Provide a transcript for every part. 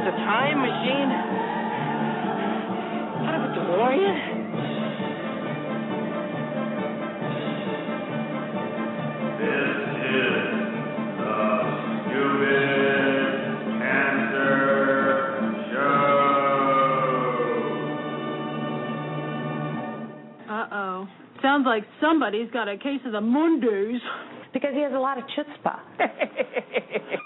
telling me a time machine? Out of a DeLorean? This is the Stupid Cancer Show. Uh-oh. Sounds like somebody's got a case of the Mondays. Because he has a lot of chutzpah.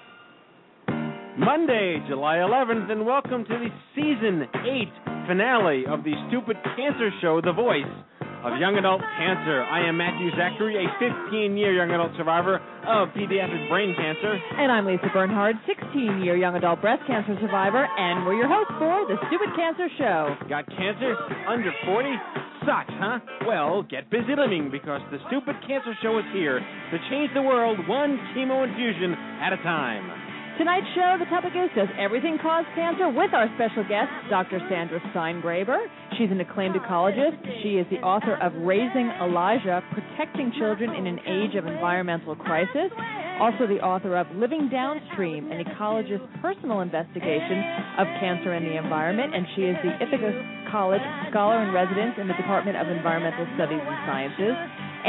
Monday, July 11th, and welcome to the season 8 finale of the Stupid Cancer Show, The Voice of Young Adult Cancer. I am Matthew Zachary, a 15 year young adult survivor of pediatric brain cancer. And I'm Lisa Bernhard, 16 year young adult breast cancer survivor, and we're your hosts for The Stupid Cancer Show. Got cancer? Under 40? Sucks, huh? Well, get busy living because the Stupid Cancer Show is here to change the world one chemo infusion at a time. Tonight's show, the topic is Does Everything Cause Cancer? with our special guest, Dr. Sandra Steingraber. She's an acclaimed ecologist. She is the author of Raising Elijah Protecting Children in an Age of Environmental Crisis. Also, the author of Living Downstream, an ecologist's personal investigation of cancer and the environment. And she is the Ithaca College Scholar in Residence in the Department of Environmental Studies and Sciences.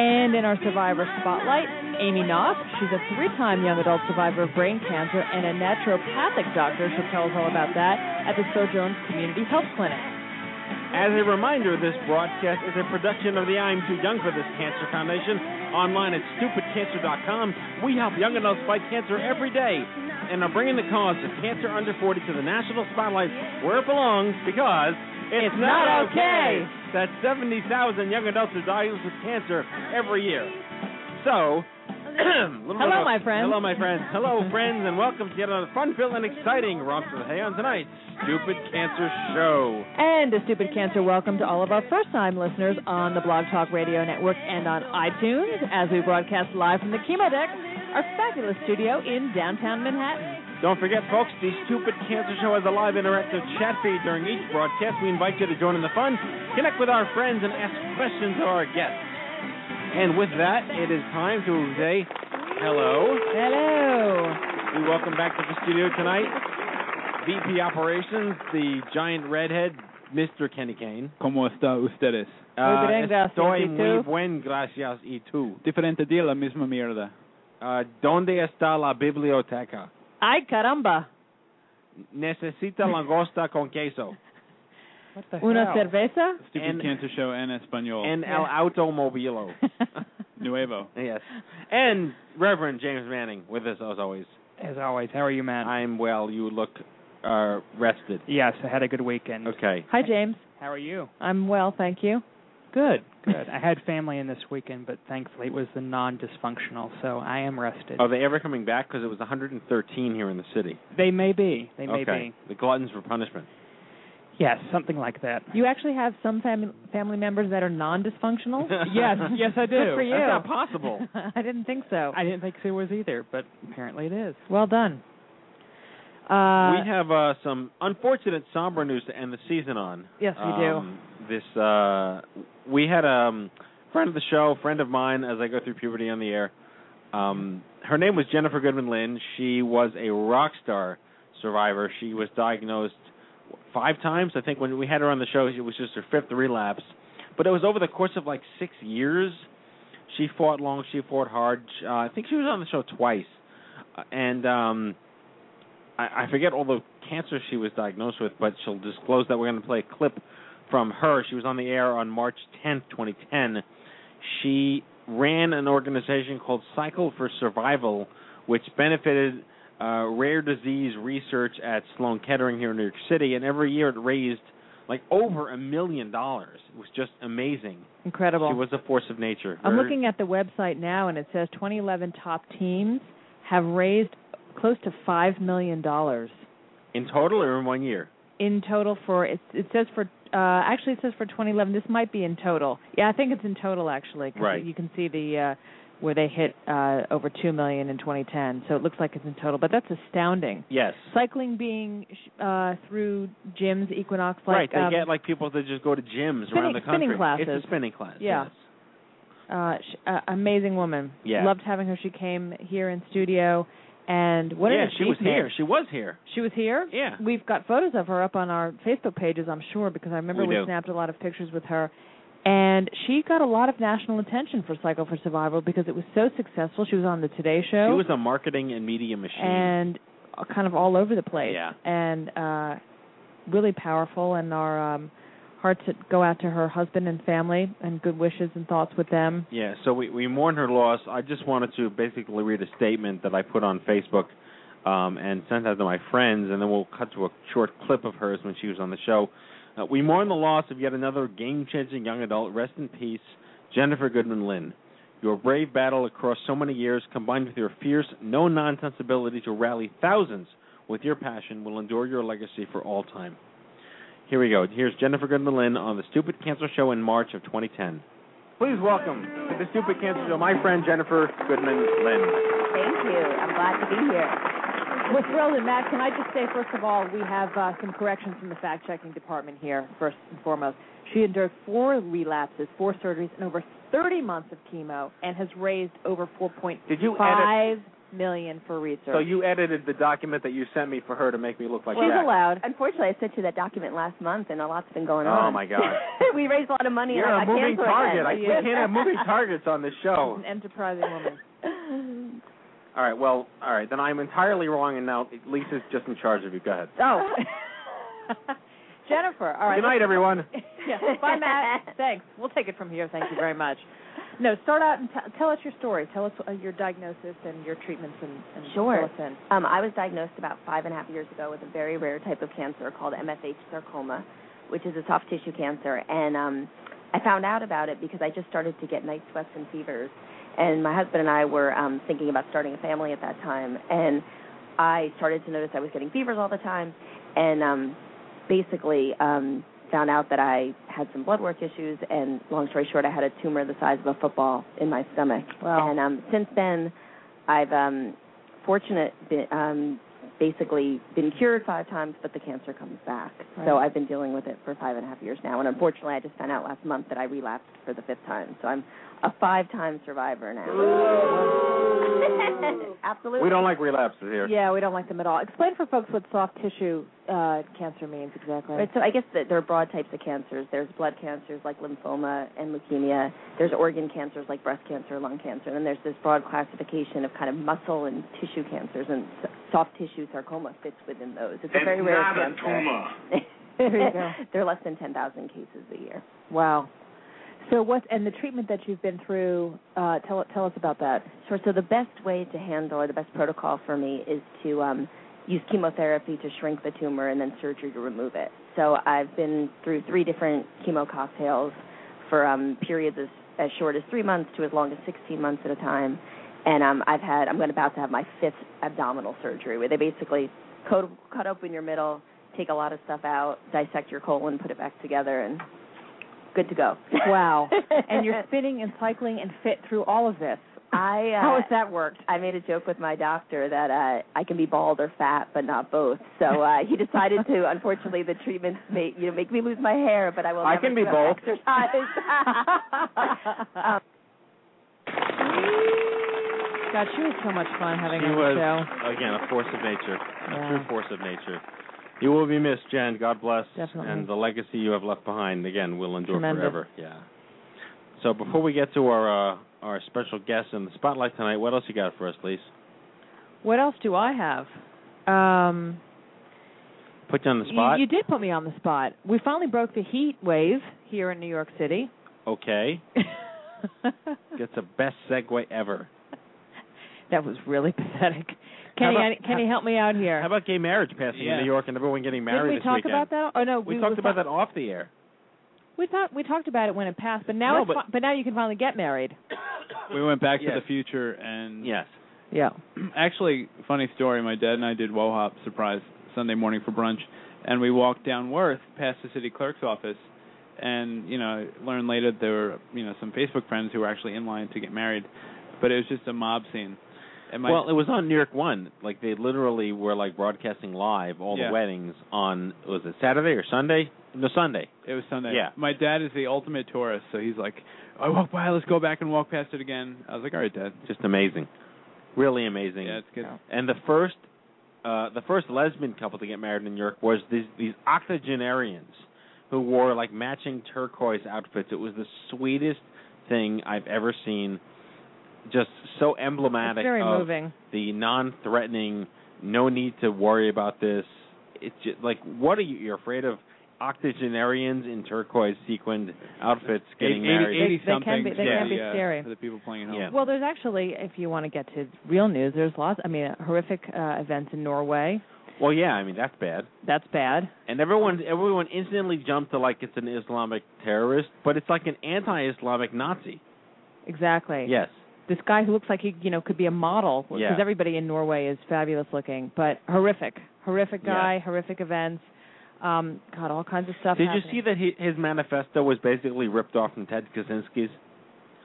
And in our survivor spotlight, Aimee Knauff. She's a three-time young adult survivor of brain cancer and a naturopathic doctor. She'll tell us all about that at the Sojourns Community Health Clinic. As a reminder, this broadcast is a production of the I'm Too Young for This Cancer Foundation. Online at stupidcancer.com, we help young adults fight cancer every day and are bringing the cause of cancer under 40 to the national spotlight where it belongs because it's, It's not okay. That 70,000 young adults are diagnosed with cancer every year. So, Hello, my friends. Hello, my friends. Hello, friends, and welcome to yet another fun-filled and exciting romp to the hay on tonight's Stupid Cancer Show. And a stupid cancer welcome to all of our first time listeners on the Blog Talk Radio Network and on iTunes as we broadcast live from the Chemo Deck, our fabulous studio in downtown Manhattan. Don't forget, folks, the Stupid Cancer Show has a live interactive chat feed during each broadcast. We invite you to join in the fun, connect with our friends, and ask questions of our guests. And with that, it is time to say hello. Hello. We welcome back to the studio tonight VP Operations, the giant redhead, Mr. Kenny Kane. ¿Cómo está ustedes? Uh, bien, gracias, estoy muy buen, gracias. ¿Y tú? Diferente día, la misma mierda. Uh, ¿Dónde está la biblioteca? Ay, caramba. Necesita langosta con queso. What the Una hell? cerveza? Stupid And- Cancer Show en español. En el automobilo. Nuevo. yes. And Reverend James Manning with us as always. As always, how are you, man? I'm well. You look uh, rested. yes, I had a good weekend. Okay. Hi, James. How are you? I'm well, thank you. Good, good. I had family in this weekend, but thankfully it was the non-dysfunctional, so I am rested. Are they ever coming back? Because it was 113 here in the city. They may be. They may okay. be. The gluttons for punishment. Yes, something like that. You actually have some fam- family members that are non-dysfunctional? yes, yes, I do. Good for you. That's not possible. I didn't think so. I didn't think so was either, but apparently it is. Well done. Uh, we have uh, some unfortunate somber news to end the season on. Yes, we do. Um, This uh, we had a um, friend of the show, friend of mine, as I go through puberty on the air. Um, her name was Jennifer Goodman Lynn. She was a rock star survivor. She was diagnosed five times. I think when we had her on the show, it was just her fifth relapse. But it was over the course of like six years. She fought long. She fought hard. Uh, I think she was on the show twice, uh, and um, I, I forget all the cancer she was diagnosed with, but she'll disclose that we're going to play a clip from her. She was on the air on March 10th, 2010. She ran an organization called Cycle for Survival, which benefited uh, rare disease research at Sloan Kettering here in New York City, and every year it raised like over a million dollars. It was just amazing. Incredible. She was a force of nature. I'm Very- looking at the website now, and it says 2011 top teams have raised close to five million dollars in total or in one year. in total for it. It says for uh, actually it says for 2011. This might be in total. Yeah, I think it's in total actually. 'cause Right. You can see the uh, where they hit uh, over two million in 2010. So it looks like it's in total, but that's astounding. Yes. Cycling being uh, through gyms, Equinox, like right. They um, get like people that just go to gyms spinning- around the country. spinning classes. It's a spinning class. Yeah. Yes. uh, sh- uh, amazing woman. Yeah. Loved having her. She came here in studio, and what yeah, she was here. She was here. She was here. Yeah. We've got photos of her up on our Facebook pages, I'm sure, because I remember We we, snapped a lot of pictures with her. And she got a lot of national attention for Cycle for Survival because it was so successful. She was on the Today Show She was a marketing and media machine. and kind of all over the place. Yeah. And uh really powerful and our um hearts go out to her husband and family and good wishes and thoughts with them. Yeah, so we we mourn her loss. I just wanted to basically read a statement that I put on Facebook um, and sent out to my friends, and then we'll cut to a short clip of hers when she was on the show. Uh, we mourn the loss of yet another game-changing young adult. Rest in peace, Jennifer Goodman Lynn. Your brave battle across so many years, combined with your fierce, no-nonsense ability to rally thousands with your passion, will endure your legacy for all time. Here we go. Here's Jennifer Goodman Lynn on the Stupid Cancer Show in March of 2010. Please welcome to the Stupid Cancer Show my friend Jennifer Goodman Lynn. Thank you. I'm glad to be here. We're thrilled, and Matt, can I just say, first of all, we have uh, some corrections from the fact-checking department here, first and foremost. She endured four relapses, four surgeries, and over 30 months of chemo, and has raised over 4.5 Did you edit? million for research. So you edited the document that you sent me for her to make me look like She's that. allowed. Unfortunately, I sent you that document last month, and a lot's been going Oh, on. Oh my God. we raised a lot of money, You're and I a got moving target. I, we can't have moving targets on this show. An enterprising woman. All right, well, all right, then I'm entirely wrong, and now Lisa's just in charge of you. Go ahead. Oh. Jennifer, all right. Good night, everyone. yeah. Bye, Matt. Thanks. We'll take it from here. Thank you very much. No, start out and t- tell us your story. Tell us uh, your diagnosis and your treatments and, and Sure. in. Um, I was diagnosed about five and a half years ago with a very rare type of cancer called MFH sarcoma, which is a soft tissue cancer. And um, I found out about it because I just started to get night sweats and fevers. And my husband and I were um, thinking about starting a family at that time. And I started to notice I was getting fevers all the time. And um, basically um, found out that I had some blood work issues. And long story short, I had a tumor the size of a football in my stomach. Wow. And um, since then, I've um, fortunate been, um, basically been cured five times, but the cancer comes back. Right. So I've been dealing with it for five and a half years now, and unfortunately, I just found out last month that I relapsed for the fifth time. So I'm a five-time survivor now. Absolutely. We don't like relapses here. Yeah, we don't like them at all. Explain for folks what soft tissue uh, cancer means exactly. Right, so I guess that there are broad types of cancers. There's blood cancers like lymphoma and leukemia. There's organ cancers like breast cancer, lung cancer, and then there's this broad classification of kind of muscle and tissue cancers, and soft tissue sarcoma fits within those. It's a It's very rare not a cancer. tumor. There you go. there are less than 10,000 cases a year. Wow. So what and the treatment that you've been through? Uh, tell tell us about that. Sure. So the best way to handle, or the best protocol for me, is to um, use chemotherapy to shrink the tumor and then surgery to remove it. So I've been through three different chemo cocktails for um, periods as, as short as three months to as long as 16 months at a time. And um, I've had, I'm about to have my fifth abdominal surgery, where they basically cut, cut open your middle, take a lot of stuff out, dissect your colon, put it back together, and good to go. Wow. and you're spinning and cycling and fit through all of this. I uh, How has that worked? I made a joke with my doctor that uh I can be bald or fat, but not both. So uh he decided to. Unfortunately, the treatments make you know make me lose my hair, but I will. I never can be give up both. Exercise. um, God, she was so much fun having She her on was, the show. again, a force of nature. Yeah. A true force of nature. You will be missed, Jen. God bless. Definitely. And the legacy you have left behind, again, will endure Tremendous. forever. Yeah. So before we get to our uh, our special guest in the spotlight tonight. What else you got for us, Lise? What else do I have? Um, Put you on the you- spot. You, did put me on the spot. We finally broke the heat wave here in New York City. Okay. Gets the best segue ever. that was really pathetic. Kenny, about- I- Kenny, help me out here. How about gay marriage passing Yeah. in New York and everyone getting married Didn't we this talk weekend? about that? Oh no, we, we talked was about ta- that off the air. We thought we talked about it when it passed, but now No, it's but- fi- but now you can finally get married. We went back to the future and Yes. Yeah. actually funny story my dad and i did wohop surprise sunday morning for brunch and we walked down worth past the city clerk's office and you know learned later there were you know some facebook friends who were actually in line to get married but it was just a mob scene and my well, it was on New York One. Like they literally were like broadcasting live all Yeah. the weddings on was it Saturday or Sunday? No, Sunday. it was sunday Yeah. my dad is the ultimate tourist so he's like i walked by let's go back and walk past it again i was like all right dad Just amazing. Really amazing. yeah it's good And the first uh the first lesbian couple to get married in New York was these these octogenarians who wore like matching turquoise outfits. It was the sweetest thing I've ever seen. Just so emblematic very of moving. the non-threatening, no need to worry about this. It's just like, what are you? You're afraid of octogenarians in turquoise sequined outfits getting 80, married? 80 They- they can be- they can be the, uh, scary. for the people playing at home Yeah. Well, there's actually, if you want to get to real news, there's lots. I mean, horrific uh, events in Norway. Well, yeah, I mean that's bad. That's bad. And everyone everyone instantly jumped to like it's an Islamic terrorist, but it's like an anti-Islamic Nazi. Exactly. Yes. This guy who looks like he, you know, could be a model because Yeah. everybody in Norway is fabulous looking, but horrific, horrific guy, horrific events. Um, God, all kinds of stuff. Did you see that he, his manifesto was basically ripped off from Ted Kaczynski's?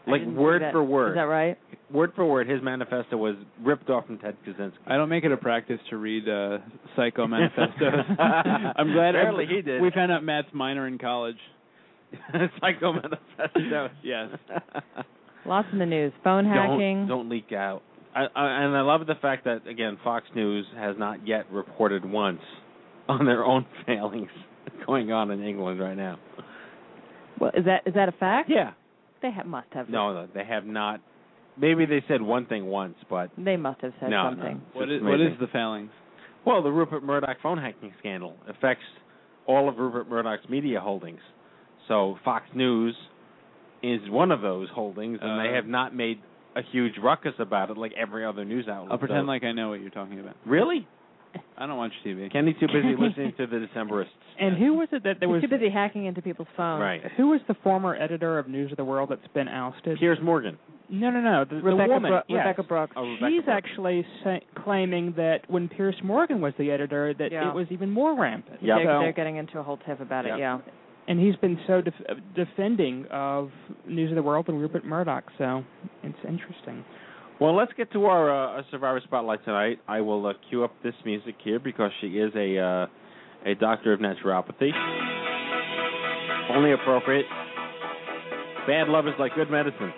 Like word for word. Is that right? Word for word, his manifesto was ripped off from Ted Kaczynski. I don't make it a practice to read uh, psycho manifestos. I'm glad Apparently he did. we found out Matt's minor in college. Psycho manifesto. Yes. Lots in the news. Phone hacking. Don't, don't leak out. I, I, and I love the fact that again, Fox News has not yet reported once on their own failings going on in England right now. Well, is that is that a fact? Yeah. They ha- must have. No, no, they have not. Maybe they said one thing once, but They must have said no, something. no. What It's is what is the failings? Well, the Rupert Murdoch phone hacking scandal affects all of Rupert Murdoch's media holdings. So Fox News is one of those holdings, and they Uh, have not made a huge ruckus about it like every other news outlet. I'll pretend does. like I know what you're talking about. really. I don't watch TV. Kenny's too busy listening to the Decemberists. And who was it that there He's was? too busy hacking into people's phones. Right. Who was the former editor of News of the World that's been ousted? Piers Morgan. No, no, no. The, the Rebekah, woman. Bro- yes. Rebekah Brooks. Oh, Rebekah She's Brooks. actually say, claiming that when Piers Morgan was the editor, that Yeah. it was even more rampant. Yep. They're, So- they're getting into a whole tiff about Yep. it. Yeah. And he's been so def- defending of News of the World and Rupert Murdoch. So it's interesting. Well, let's get to our uh, Survivor Spotlight tonight. I will uh, cue up this music here because she is a uh, a doctor of naturopathy. Only appropriate. Bad love is like good medicine.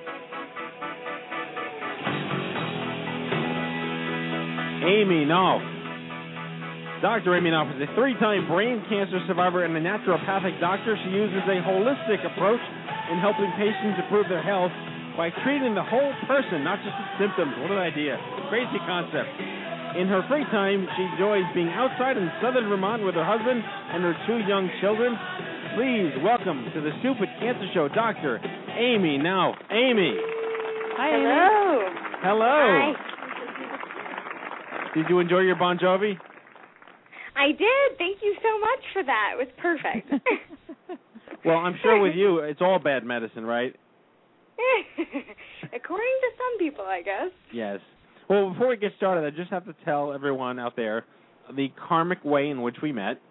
Aimee Knauff. Dr. Aimee Knauff is a three-time brain cancer survivor and a naturopathic doctor. She uses a holistic approach in helping patients improve their health by treating the whole person, not just the symptoms. What an idea. Crazy concept. In her free time, she enjoys being outside in southern Vermont with her husband and her two young children. Please welcome to the Stupid Cancer Show, Dr. Aimee Knauff. Aimee. Hi, Aimee. Hello. Hi. Did you enjoy your Bon Jovi? I did. Thank you so much for that. It was perfect. Well, I'm sure with you, it's all bad medicine, right? According to some people, I guess. Yes. Well, before we get started, I just have to tell everyone out there the karmic way in which we met.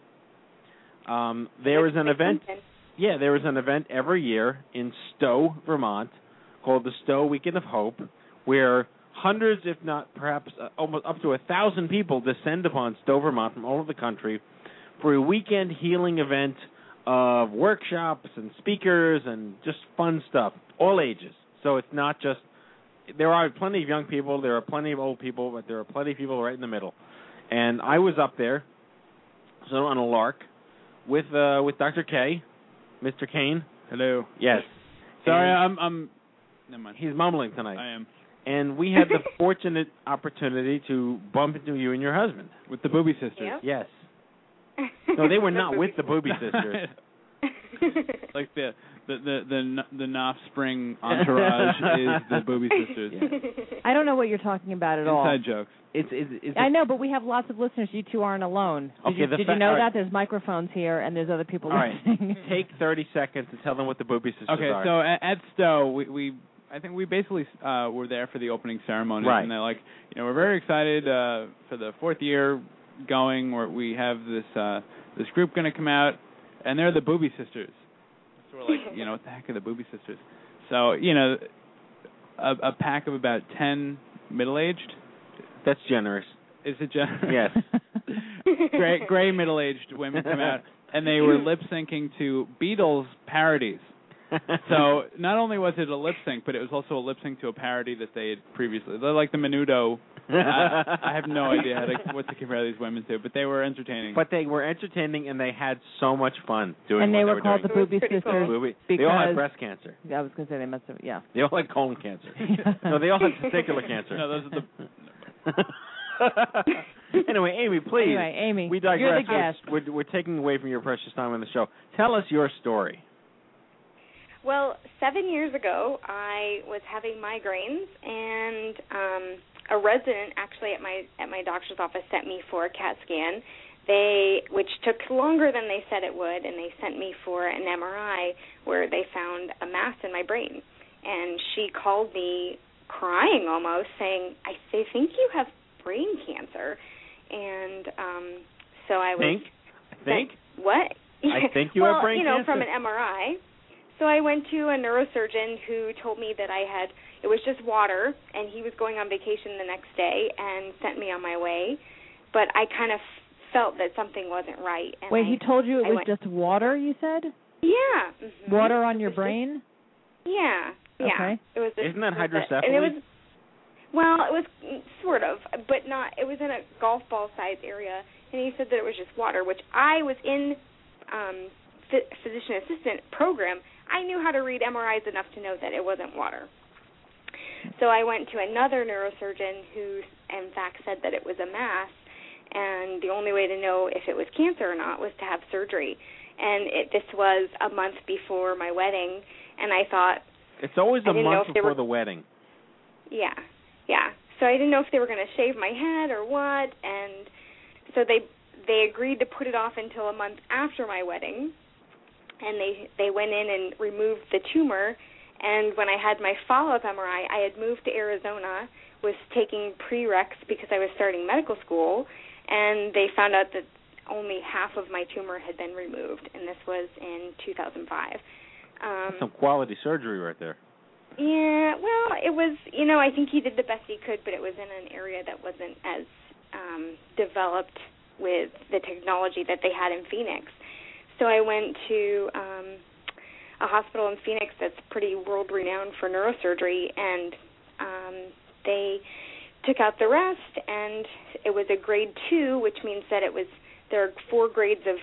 Um, there is an event. Yeah, there is an event every year in Stowe, Vermont, called the Stowe Weekend of Hope, where hundreds, if not perhaps uh, almost up to a thousand people descend upon Stowe, Vermont from all over the country for a weekend healing event of workshops and speakers and just fun stuff, all ages. So it's not just there are plenty of young people, there are plenty of old people, but there are plenty of people right in the middle. And I was up there, so on a lark, with uh with Dr. K, Mr. Kane. Hello. Yes. Sorry, I'm I'm Never mind. He's mumbling tonight. I am And we had the fortunate opportunity to bump into you and your husband. with the Booby Sisters. Yep. Yes. No, they were not with the Booby Sisters. like the the the the N- the Knopf Spring entourage is the Booby Sisters. I don't know what you're talking about at all. Inside jokes. It's it's, it's I know, but we have lots of listeners. You two aren't alone. Did, Okay, you, the did fa- you know all that? right. There's microphones here, and there's other people All right. listening. Take 30 seconds to tell them what the Booby Sisters Okay, are. Okay, so at, at Stowe, we, we I think we basically uh were there for the opening ceremony, Right. and they're like, you know, we're very excited uh for the fourth year going, where we have this uh this group going to come out, and they're the Booby Sisters. So we're like, you know, what the heck are the Booby Sisters? So you know, a, a pack of about ten middle-aged. That's generous. Is it generous? Yes. gray, gray middle-aged women come out, and they were lip syncing to Beatles parodies. so not only was it a lip sync, but it was also a lip sync to a parody that they had previously. They're like the Menudo. I, I have no idea how to, what to compare these women to, but they were entertaining. But they were entertaining and they had so much fun doing it and what they they were called the doing. Booby Sisters Booby- because they all had breast cancer. I was going to say they must have. Yeah. They all had colon cancer. no, they all had testicular cancer. no, those are the. anyway, Aimee, please. Anyway, Aimee, we digress. you're the guest. We're, we're taking away from your precious time on the show. Tell us your story. Well, seven years ago, I was having migraines, and um, a resident actually at my at my doctor's office sent me for a CAT scan. They, which took longer than they said it would, and they sent me for an MRI where they found a mass in my brain. And she called me crying almost, saying, "I they think you have brain cancer." And um so I was Think? I think? what? I think you well, have brain you know, cancer. from an MRI. So I went to a neurosurgeon who told me that I had it was just water, and he was going on vacation the next day and sent me on my way. But I kind of felt that something wasn't right. And Wait, I, he told you it I was went, just water. You said yeah, mhm. water on your brain. Yeah, yeah. Okay. It was. Isn't that it was hydrocephaly? And it was. Well, it was sort of, but not. It was in a golf ball sized area, and he said that it was just water, which I was in um ph- physician assistant program. I knew how to read MRIs enough to know that it wasn't water. So I went to another neurosurgeon who, in fact, said that it was a mass, and the only way to know if it was cancer or not was to have surgery. And it, this was a month before my wedding, and I thought, It's always a month before were- the wedding. yeah, yeah. So I didn't know if they were going to shave my head or what, and so they they agreed to put it off until a month after my wedding, and they they went in and removed the tumor. And when I had my follow up MRI, I had moved to Arizona, was taking prereqs because I was starting medical school, and they found out that only half of my tumor had been removed, and this was in 2005. Um, some quality surgery right there. yeah, well, it was, you know, I think he did the best he could, but it was in an area that wasn't as um developed with the technology that they had in Phoenix. So I went to um a hospital in Phoenix that's pretty world renowned for neurosurgery and um they took out the rest and it was a grade 2, which means that it was there are four grades of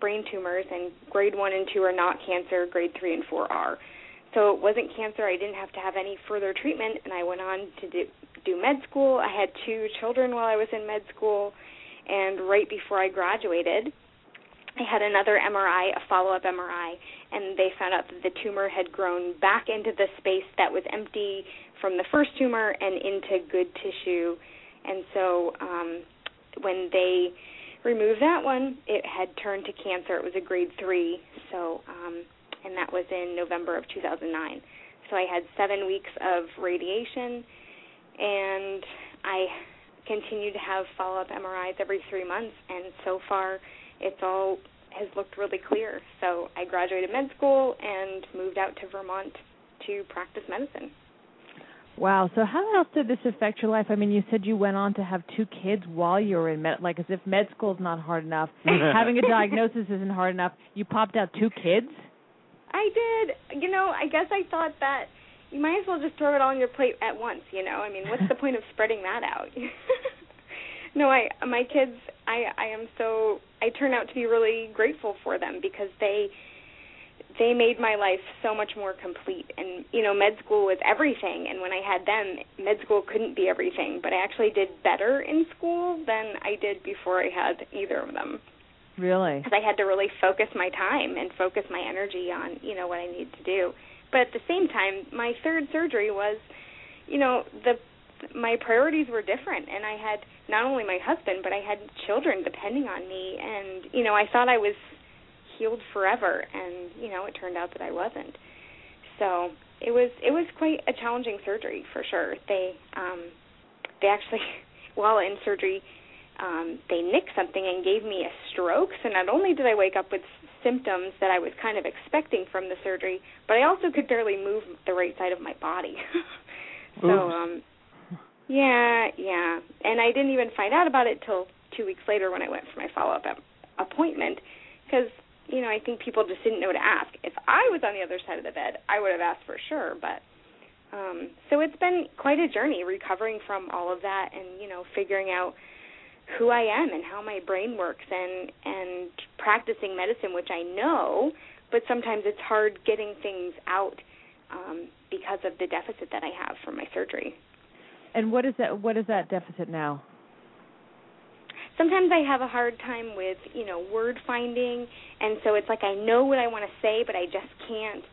brain tumors and grade 1 and 2 are not cancer, grade 3 and 4 are. So it wasn't cancer. I didn't have to have any further treatment, and I went on to do, do med school. I had two children while I was in med school, and right before I graduated, I had another MRI, a follow-up MRI, and they found out that the tumor had grown back into the space that was empty from the first tumor and into good tissue. And so um, when they removed that one, it had turned to cancer. It was a grade three. So um, and that was in November of 2009. So I had seven weeks of radiation, and I continue to have follow-up MRIs every three months, and so far it's all has looked really clear. So I graduated med school and moved out to Vermont to practice medicine. Wow. So how else did this affect your life? I mean, you said you went on to have two kids while you were in med, like as if med school's not hard enough. Having a diagnosis isn't hard enough. You popped out two kids. I did. You know, I guess I thought that you might as well just throw it all on your plate at once, you know? I mean, what's the point of spreading that out? no, I my kids, I I am so I turn out to be really grateful for them because they they made my life so much more complete. And you know, med school was everything. And when I had them, med school couldn't be everything. But I actually did better in school than I did before I had either of them. Really? Because I had to really focus my time and focus my energy on you know what I needed to do. But at the same time, my third surgery was, you know, the my priorities were different, and I had not only my husband, but I had children depending on me, and you know, I thought I was healed forever, and you know, it turned out that I wasn't. So it was it was quite a challenging surgery for sure. They um, they actually, while in surgery, um, they nicked something and gave me a stroke. So not only did I wake up with symptoms that I was kind of expecting from the surgery, but I also could barely move the right side of my body. so um yeah, yeah. And I didn't even find out about it till 2 weeks later when I went for my follow-up appointment cuz you know, I think people just didn't know to ask. If I was on the other side of the bed, I would have asked for sure, but um so it's been quite a journey recovering from all of that and, you know, figuring out who I am and how my brain works and and practicing medicine which I know, but sometimes it's hard getting things out um because of the deficit that I have from my surgery. And what is that what is that deficit now? Sometimes I have a hard time with, you know, word finding and so it's like I know what I want to say but I just can't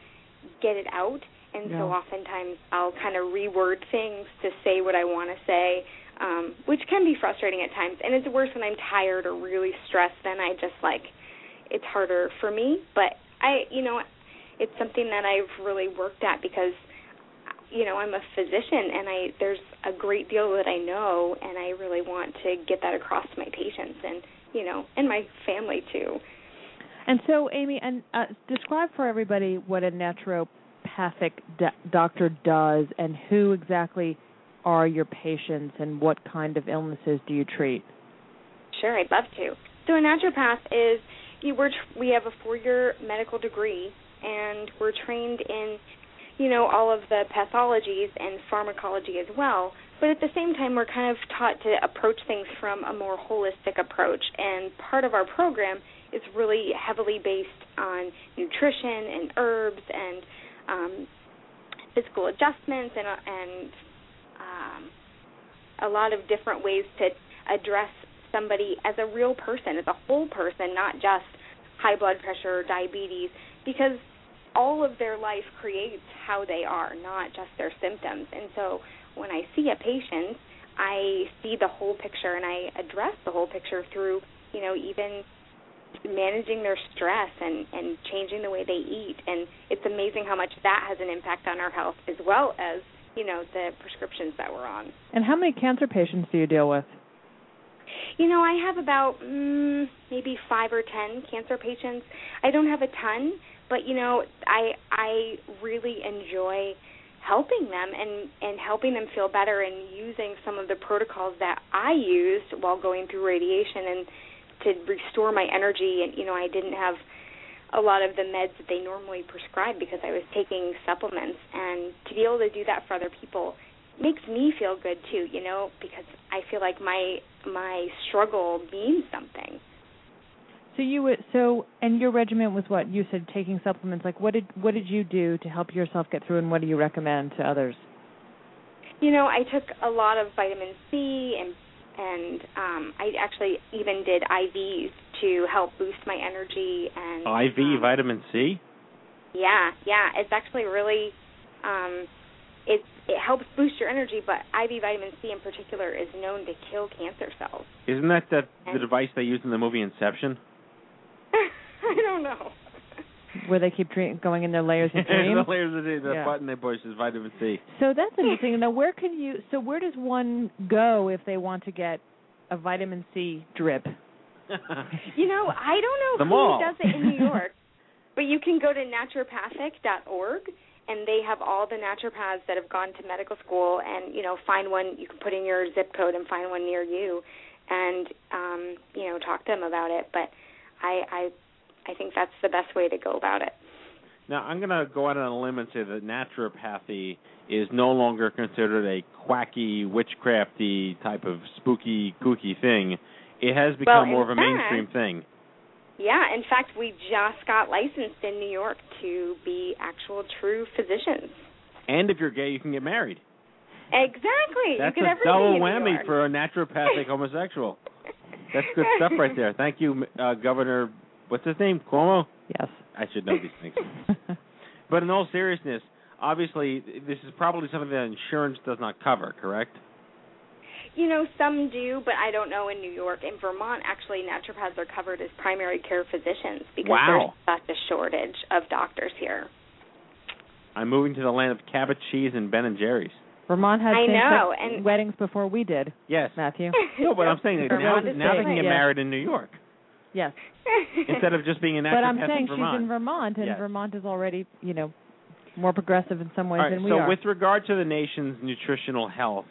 get it out. And Yeah. so oftentimes I'll kind of reword things to say what I want to say um, which can be frustrating at times. And it's worse when I'm tired or really stressed. Then I just like it's harder for me. But I, you know, it's something that I've really worked at because you know I'm a physician and I there's a great deal that I know and I really want to get that across to my patients and you know and my family too. And so, Aimee, and uh, describe for everybody what a naturopathic do- doctor does, and who exactly are your patients, and what kind of illnesses do you treat? Sure, I'd love to. So a naturopath is you we're tr- we have a four-year medical degree, and we're trained in, you know, all of the pathologies and pharmacology as well. But at the same time, we're kind of taught to approach things from a more holistic approach. And part of our program is really heavily based on nutrition and herbs and um, physical adjustments and and um, a lot of different ways to address somebody as a real person, as a whole person, not just high blood pressure or diabetes, because all of their life creates how they are, not just their symptoms. And so when I see a patient, I see the whole picture and I address the whole picture through, you know, even managing their stress and and changing the way they eat and it's amazing how much that has an impact on our health as well as you know the prescriptions that we're on And how many cancer patients do you deal with? you know i have about mm, maybe 5 or 10 cancer patients i don't have a ton but you know i i really enjoy helping them and and helping them feel better and using some of the protocols that i used while going through radiation and to restore my energy and you know I didn't have a lot of the meds that they normally prescribe because I was taking supplements and to be able to do that for other people makes me feel good too, you know, because I feel like my my struggle means something. So you would so and your regimen was what you said taking supplements. Like what did what did you do to help yourself get through, and what do you recommend to others? You know, I took a lot of vitamin C and and um I actually even did IVs to help boost my energy and IV vitamin C. yeah, yeah, it's actually really um it it helps boost your energy, but IV vitamin C in particular is known to kill cancer cells. Isn't that that the And- device they used in the movie Inception? I don't know. Where they keep dream, going in their layers of dream. the layers of the, the Yeah. button they push is vitamin C. So that's interesting. Now, where can you? So where does one go if they want to get a vitamin C drip? You know, I don't know The who mall. does it in New York, but you can go to naturopathic.org and they have all the naturopaths that have gone to medical school and, you know, find one you can put in your zip code and find one near you and um, you know, talk to them about it. But I I I think that's the best way to go about it. Now I'm going to go out on a limb and say that naturopathy is no longer considered a quacky, witchcrafty type of spooky, kooky thing. It has become Well, more of a mainstream thing. Yeah, in fact, we just got licensed in New York to be actual true physicians. And if you're gay, you can get married. Exactly. That's a double whammy for a naturopathic homosexual. That's good stuff right there. Thank you, uh, Governor. What's his name? Cuomo. Yes. I should know these things. but in all seriousness, obviously, this is probably something that insurance does not cover. Correct? You know, some do, but I don't know in New York. In Vermont, actually, naturopaths are covered as primary care physicians because Wow. there's such a shortage of doctors here. I'm moving to the land of Cabot cheese and Ben and Jerry's. Vermont had I same-sex know, and- weddings before we did. Yes. Matthew. No, but I'm saying that now, Vermont now they can get Yes. married in New York Yes. instead of just being a naturopath But I'm saying she's in Vermont, and Yes. Vermont is already, you know, more progressive in some ways All right, than we so are. So, with regard to the nation's nutritional health,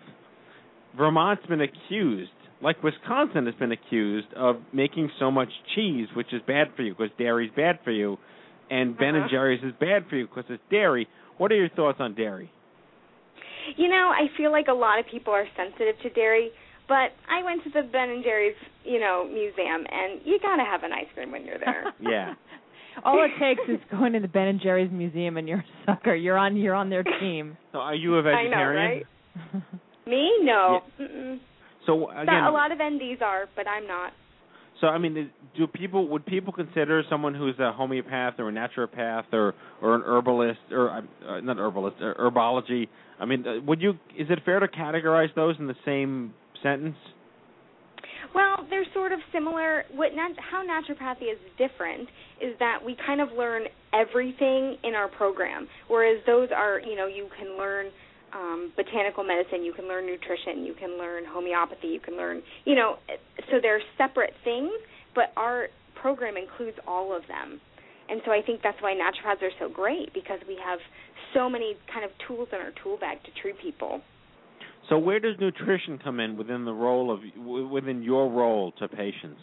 Vermont's been accused, like Wisconsin has been accused, of making so much cheese, which is bad for you because dairy's bad for you, and Ben and Uh-huh. Jerry's is bad for you because it's dairy. What are your thoughts on dairy? You know, I feel like a lot of people are sensitive to dairy, but I went to the Ben and Jerry's, you know, museum, and you gotta have an ice cream when you're there. Yeah. All it takes is going to the Ben and Jerry's museum, and you're a sucker. You're on. You're on their team. So are you a I know, vegetarian? right? Me? No. Mm-mm. So So again, a lot of NDs are, but I'm not. So I mean, do people would people consider someone who's a homeopath or a naturopath or or an herbalist or uh, not herbalist uh, herbology? I mean, uh, would you? Is it fair to categorize those in the same sentence? Well, they're sort of similar. What nat- how naturopathy is different is that we kind of learn everything in our program, whereas those are, you know, you can learn um, botanical medicine, you can learn nutrition, you can learn homeopathy, you can learn, you know, so they're separate things, but our program includes all of them. And so I think that's why naturopaths are so great because we have so many kind of tools in our tool bag to treat people. So where does nutrition come in within the role of within your role to patients?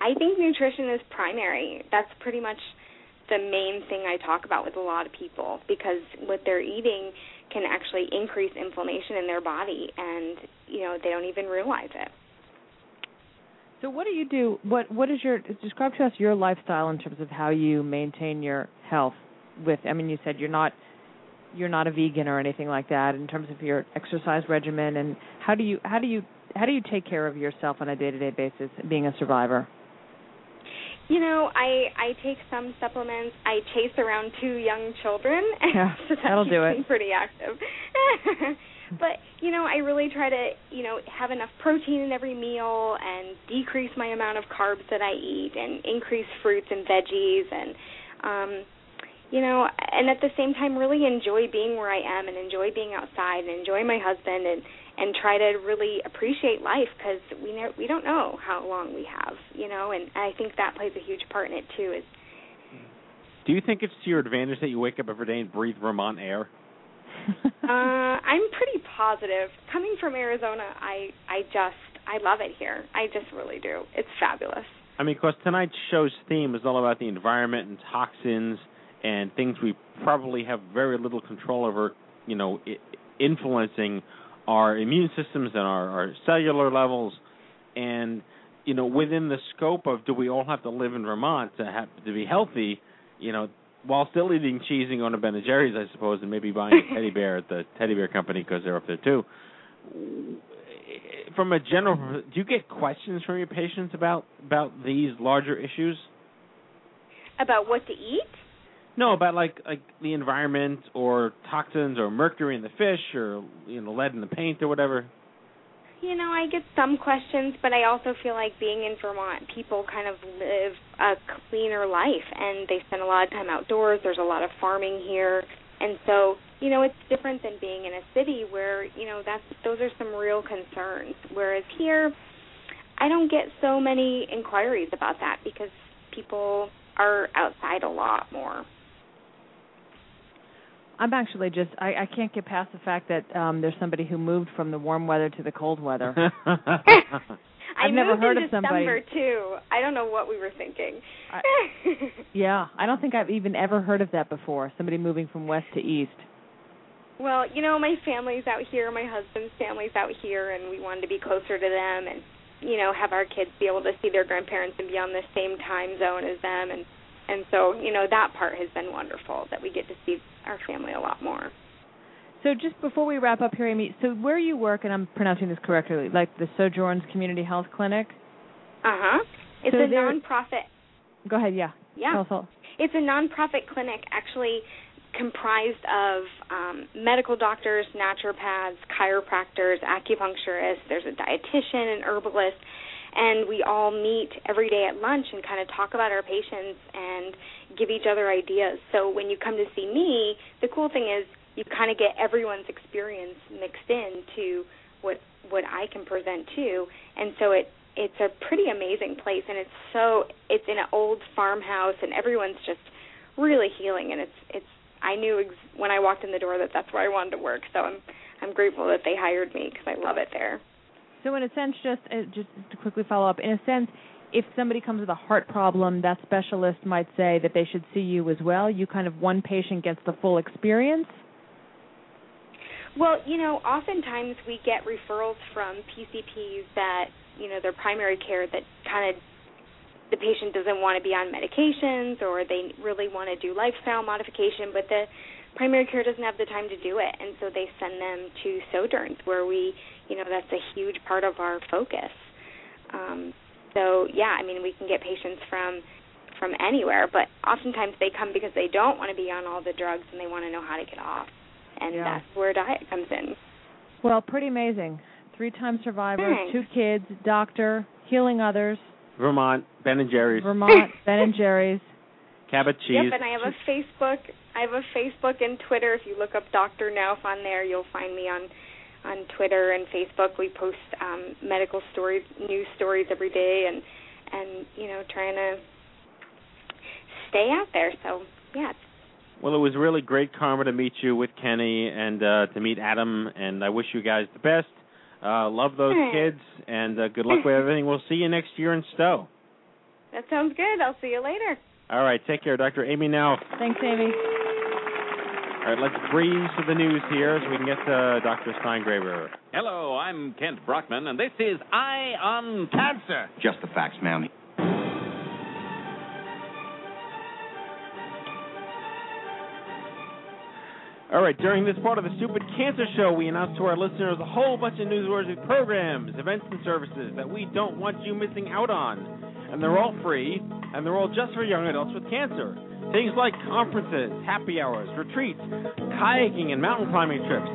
I think nutrition is primary. That's pretty much the main thing I talk about with a lot of people because what they're eating can actually increase inflammation in their body and you know they don't even realize it. So what do you do? What What is your describe to us your lifestyle in terms of how you maintain your health? With I mean, you said you're not you're not a vegan or anything like that. In terms of your exercise regimen, and how do you how do you how do you take care of yourself on a day to day basis, being a survivor? You know, I I take some supplements. I chase around two young children, Yeah, so that that'll do it. pretty active. but you know, I really try to you know have enough protein in every meal and decrease my amount of carbs that I eat and increase fruits and veggies and um you know, and at the same time really enjoy being where I am and enjoy being outside and enjoy my husband and and try to really appreciate life because we know we don't know how long we have, you know, and I think that plays a huge part in it too. Is Do you think it's to your advantage that you wake up every day and breathe Vermont air? uh, I'm pretty positive. Coming from Arizona, I I just I love it here. I just really do. It's fabulous. I mean, because tonight's show's theme is all about the environment and toxins and things we probably have very little control over, you know, I- influencing our immune systems and our, our cellular levels. And, you know, within the scope of do we all have to live in Vermont to have to be healthy, you know, while still eating cheese and going to Ben and Jerry's, I suppose, and maybe buying a teddy bear at the teddy bear company because they're up there too. From a general, mm-hmm. do you get questions from your patients about about these larger issues? About what to eat? No, about like like the environment or toxins or mercury in the fish or you know lead in the paint or whatever. You know, I get some questions, but I also feel like being in Vermont, people kind of live a cleaner life and they spend a lot of time outdoors. There's a lot of farming here. And so, you know, it's different than being in a city where, you know, that's those are some real concerns. Whereas here, I don't get so many inquiries about that because people are outside a lot more. I'm actually just I, I can't get past the fact that um there's somebody who moved from the warm weather to the cold weather. I I've never moved heard in of somebody- December too. I don't know what we were thinking. yeah, I don't think I've even ever heard of that before. Somebody moving from west to east. Well, you know, my family's out here, my husband's family's out here, and we wanted to be closer to them. And you know, have our kids be able to see their grandparents and be on the same time zone as them and and so, you know, that part has been wonderful that we get to see our family a lot more. So just before we wrap up here, Aimee, so where you work, and I'm pronouncing this correctly, like the Sojourns Community Health Clinic? Uh huh. It's So a there- nonprofit. Go ahead, yeah. Yeah. Tell us all. It's a nonprofit clinic actually comprised of um, medical doctors, naturopaths, chiropractors, acupuncturists. There's a dietitian, an herbalist, and we all meet every day at lunch and kind of talk about our patients and give each other ideas. So when you come to see me, the cool thing is you kind of get everyone's experience mixed in to what what I can present too, and so it it's a pretty amazing place and it's so it's in an old farmhouse and everyone's just really healing and it's it's I knew ex- when I walked in the door that that's where I wanted to work so I'm I'm grateful that they hired me because I love it there. So in a sense, just uh, just to quickly follow up, in a sense, if somebody comes with a heart problem, that specialist might say that they should see you as well. You kind of one patient gets the full experience. Well, you know, oftentimes we get referrals from PCPs that, you know, their primary care that kind of the patient doesn't want to be on medications or they really want to do lifestyle modification, but the primary care doesn't have the time to do it, and so they send them to Sojourns where we, you know, that's a huge part of our focus. Um, so yeah, I mean, we can get patients from from anywhere, but oftentimes they come because they don't want to be on all the drugs and they want to know how to get off, and Yeah. that's where diet comes in. Well, pretty amazing. Three-time survivor, Thanks. two kids, doctor, healing others, Vermont, Ben and Jerry's, Vermont, Ben and Jerry's. Cabot cheese. Yep, and I have a Facebook. I have a Facebook and Twitter. If you look up Dr. Knauff on there, you'll find me on on Twitter and Facebook. We post um medical stories, news stories every day, and and you know trying to stay out there. So yeah, Well, it was really great, Karma, to meet you with Kenny and uh, to meet Adam, and I wish you guys the best. Uh, love those Thanks. kids, and uh, good luck with everything. We'll see you next year in Stowe. that sounds good. I'll see you later. All right, take care, Dr. Aimee. Now, Thanks, Aimee. All right, let's breeze to the news here so we can get uh, to Dr. Steingraber. Hello, I'm Kent Brockman, and this is Eye on Cancer. Just the facts, ma'am. All right, during this part of the Stupid Cancer Show, we announce to our listeners a whole bunch of newsworthy programs, events, and services that we don't want you missing out on. And they're all free, and they're all just for young adults with cancer. Things like conferences, happy hours, retreats, kayaking and mountain climbing trips,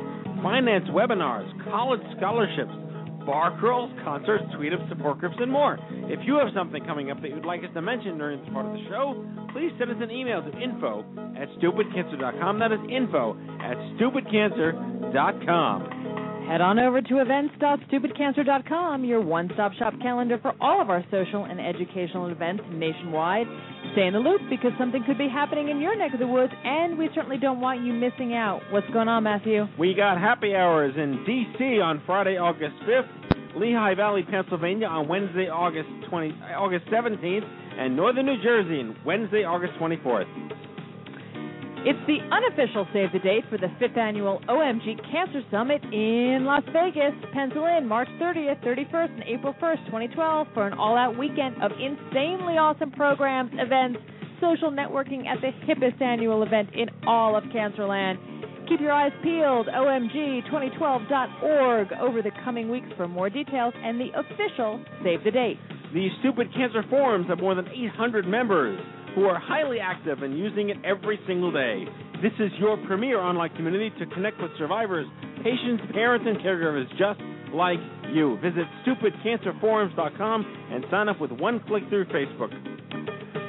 finance webinars, college scholarships, bar crawls, concerts, tweet-ups, support groups, and more. If you have something coming up that you'd like us to mention during this part of the show, please send us an email to info at stupidcancer.com. That is info at stupidcancer.com. Head on over to events.stupidcancer.com, your one-stop shop calendar for all of our social and educational events nationwide. Stay in the loop because something could be happening in your neck of the woods, and we certainly don't want you missing out. What's going on, Matthew? We got happy hours in D.C. on Friday, August 5th, Lehigh Valley, Pennsylvania on Wednesday, August 20, August 17th, and Northern New Jersey on Wednesday, August 24th. It's the unofficial save the date for the fifth annual OMG Cancer Summit in Las Vegas. In March 30th, 31st, and April 1st, 2012 for an all out weekend of insanely awesome programs, events, social networking at the hippest annual event in all of Cancerland. Keep your eyes peeled, omg2012.org over the coming weeks for more details and the official save the date. The Stupid Cancer Forums have more than 800 members who are highly active and using it every single day. This is your premier online community to connect with survivors, patients, parents, and caregivers just like you. Visit stupidcancerforums.com and sign up with one click through Facebook.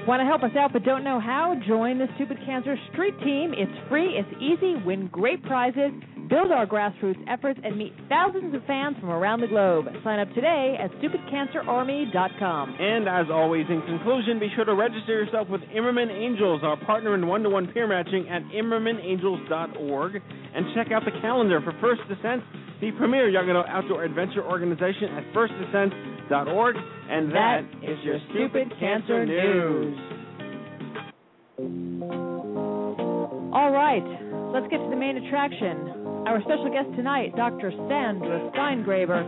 Want to help us out but don't know how? Join the Stupid Cancer Street Team. It's free, it's easy, win great prizes, build our grassroots efforts, and meet thousands of fans from around the globe. Sign up today at stupidcancerarmy.com. And as always, in conclusion, be sure to register yourself with Imerman Angels, our partner in one to one peer matching at imermanangels.org, and check out the calendar for First Descent, the premier young adult outdoor adventure organization at firstdescent.org. And that is your Stupid Cancer News. All right, let's get to the main attraction. Our special guest tonight, Dr. Sandra Steingraber.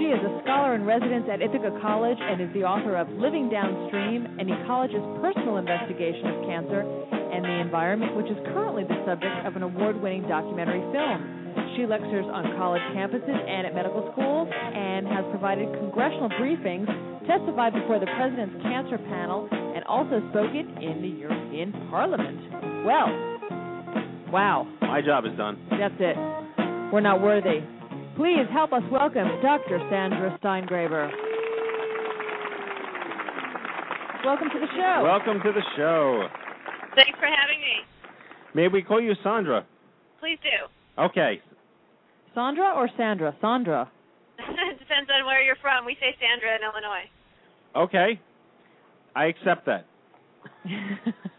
She is a scholar in residence at Ithaca College and is the author of Living Downstream, an ecologist's personal investigation of cancer and the environment, which is currently the subject of an award winning documentary film. She lectures on college campuses and at medical schools and has provided congressional briefings, testified before the President's Cancer Panel, and also spoken in the European Parliament. Well, wow. My job is done. That's it. We're not worthy. Please help us welcome Dr. Sandra Steingraber. Welcome to the show. Welcome to the show. Thanks for having me. May we call you Sandra? Please do. Okay. Sandra or Sandra? Sandra. Depends on where you're from. We say Sandra in Illinois. Okay. I accept that.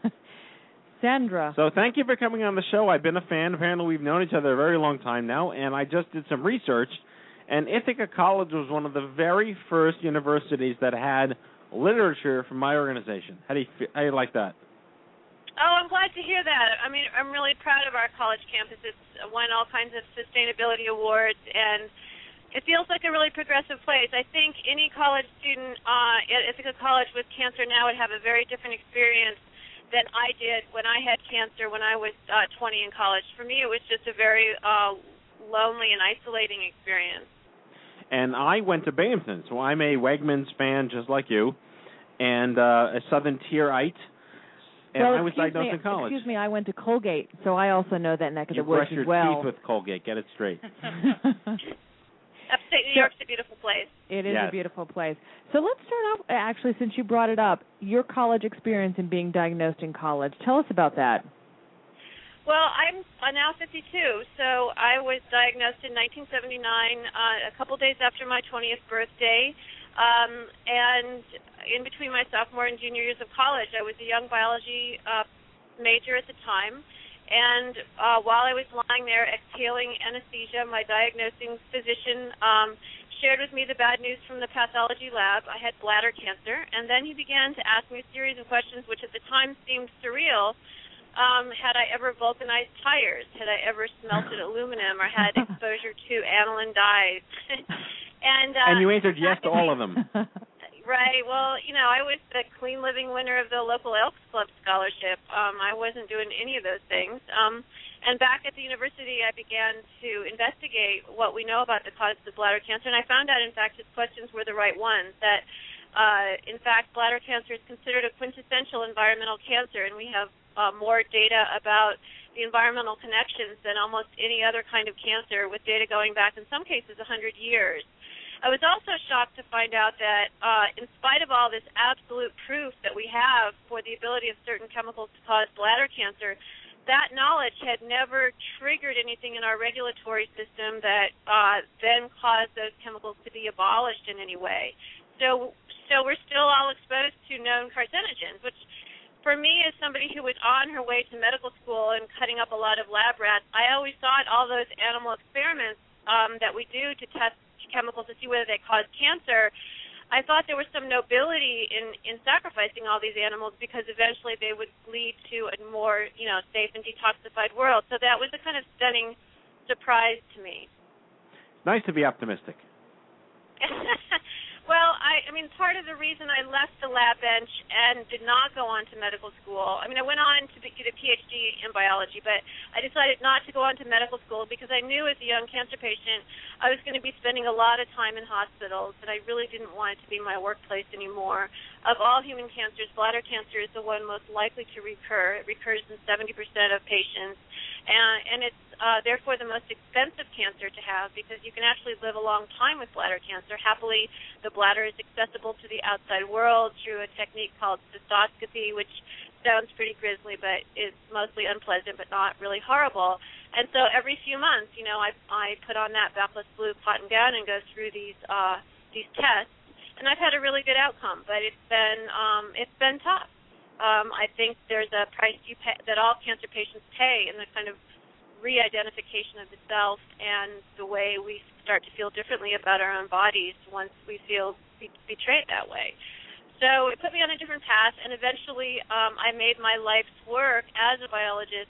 Sandra. So thank you for coming on the show. I've been a fan. Apparently, we've known each other a very long time now, and I just did some research. And Ithaca College was one of the very first universities that had literature from my organization. How do you feel, how do you like that? Oh, I'm glad to hear that. I mean, I'm really proud of our college campus. It's won all kinds of sustainability awards, and it feels like a really progressive place. I think any college student uh, at Ithaca College with cancer now would have a very different experience than I did when I had cancer when I was uh, 20 in college. For me, it was just a very uh, lonely and isolating experience. And I went to Binghamton, so I'm a Wegmans fan just like you, and uh, a Southern Tierite. And well, I was excuse diagnosed me, in college. Excuse me, I went to Colgate, so I also know that neck of you the woods brush your as well. teeth with Colgate. Get it straight. Upstate New York's a beautiful place. It is Yes. a beautiful place. So let's start off, actually, since you brought it up, your college experience in being diagnosed in college. Tell us about that. Well, I'm uh, now 52, so I was diagnosed in 1979, uh, a couple days after my 20th birthday. Um, and in between my sophomore and junior years of college, I was a young biology uh, major at the time. And uh, while I was lying there exhaling anesthesia, my diagnosing physician um, shared with me the bad news from the pathology lab. I had bladder cancer, and then he began to ask me a series of questions which at the time seemed surreal. Um, had I ever vulcanized tires? Had I ever smelted aluminum or had exposure to aniline dyes? and uh, and you answered yes to all of them. Right. Well, you know, I was the clean living winner of the local Elks Club scholarship. Um, I wasn't doing any of those things. Um, and back at the university, I began to investigate what we know about the causes of bladder cancer, and I found out, in fact, his questions were the right ones. That, uh, in fact, bladder cancer is considered a quintessential environmental cancer, and we have uh, more data about the environmental connections than almost any other kind of cancer, with data going back, in some cases, 100 years. I was also shocked to find out that, uh, in spite of all this absolute proof that we have for the ability of certain chemicals to cause bladder cancer, that knowledge had never triggered anything in our regulatory system that uh, then caused those chemicals to be abolished in any way. So, so we're still all exposed to known carcinogens, which for me, as somebody who was on her way to medical school and cutting up a lot of lab rats, I always thought all those animal experiments um, that we do to test chemicals to see whether they cause cancer. I thought there was some nobility in in sacrificing all these animals because eventually they would lead to a more you know safe and detoxified world. So that was a kind of stunning surprise to me. Nice to be optimistic. well, I, I mean, part of the reason I left the lab bench and did not go on to medical school, I mean, I went on to get a PhD in biology, but I decided not to go on to medical school because I knew as a young cancer patient I was going to be spending a lot of time in hospitals, and I really didn't want it to be my workplace anymore. Of all human cancers, bladder cancer is the one most likely to recur. It recurs in 70% of patients, and, and it's uh, therefore the most expensive cancer to have because you can actually live a long time with bladder cancer. Happily, the bladder is accessible to the outside world through a technique called cystoscopy, which sounds pretty grisly, but is mostly unpleasant, but not really horrible. And so every few months, you know, I I put on that Bacillus blue cotton gown and go through these uh, these tests, and I've had a really good outcome. But it's been um, it's been tough. Um, I think there's a price you pay that all cancer patients pay in the kind of re-identification of the self and the way we start to feel differently about our own bodies once we feel be- betrayed that way. So it put me on a different path, and eventually um, I made my life's work as a biologist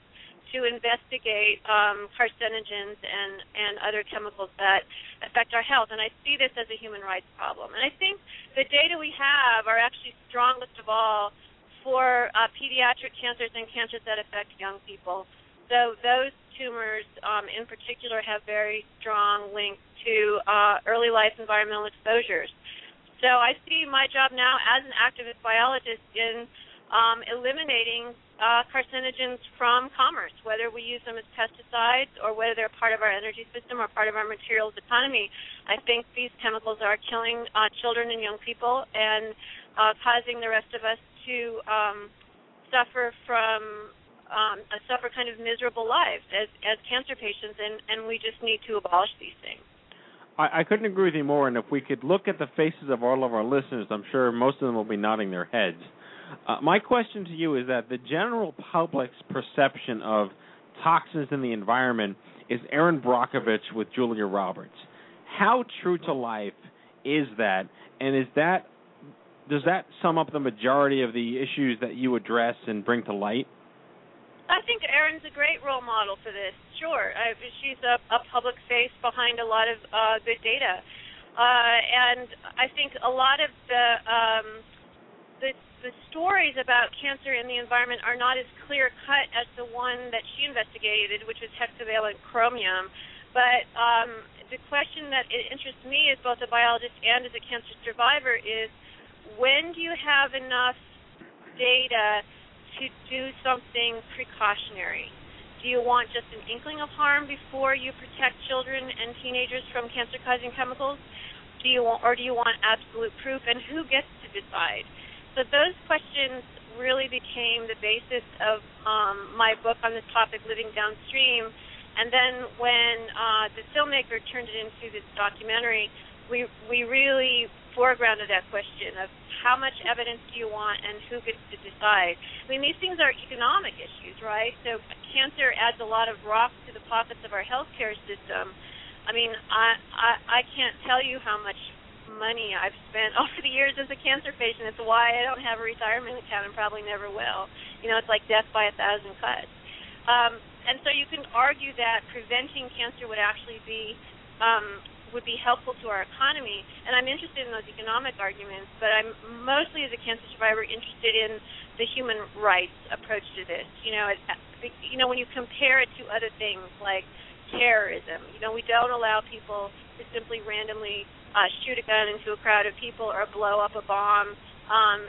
to investigate um, carcinogens and and other chemicals that affect our health. And I see this as a human rights problem. And I think the data we have are actually strongest of all for uh, pediatric cancers and cancers that affect young people. So those tumors, um, in particular, have very strong links to uh, early life environmental exposures. So I see my job now as an activist biologist in um, eliminating uh, carcinogens from commerce, whether we use them as pesticides or whether they're part of our energy system or part of our materials economy. I think these chemicals are killing uh, children and young people and uh, causing the rest of us to um, suffer from um, suffer kind of miserable lives as as cancer patients, and and we just need to abolish these things. I, I couldn't agree with you more. And if we could look at the faces of all of our listeners, I'm sure most of them will be nodding their heads. Uh, my question to you is that the general public's perception of toxins in the environment is Erin Brockovich with Julia Roberts. How true to life is that? And is that does that sum up the majority of the issues that you address and bring to light? I think Erin's a great role model for this. Sure, she's a, a public face behind a lot of uh, good data, uh, and I think a lot of the um, the the stories about cancer in the environment are not as clear cut as the one that she investigated, which was hexavalent chromium. But um, the question that interests me as both a biologist and as a cancer survivor is when do you have enough data to do something precautionary? Do you want just an inkling of harm before you protect children and teenagers from cancer-causing chemicals? Do you want, or do you want absolute proof? And who gets to decide? So those questions really became the basis of um, my book on this topic, Living Downstream. And then when uh, the filmmaker turned it into this documentary, we we really foregrounded that question of how much evidence do you want and who gets to decide. I mean, these things are economic issues, right? So cancer adds a lot of rocks to the pockets of our healthcare system. I mean, I I, I can't tell you how much money I've spent over the years as a cancer patient. It's why I don't have a retirement account and probably never will. You know, it's like death by a thousand cuts. Um, and so you can argue that preventing cancer would actually be um, would be helpful to our economy. And I'm interested in those economic arguments, but I'm mostly, as a cancer survivor, interested in the human rights approach to this. You know, it, you know, when you compare it to other things like terrorism, you know, we don't allow people to simply randomly uh, shoot a gun into a crowd of people or blow up a bomb, um,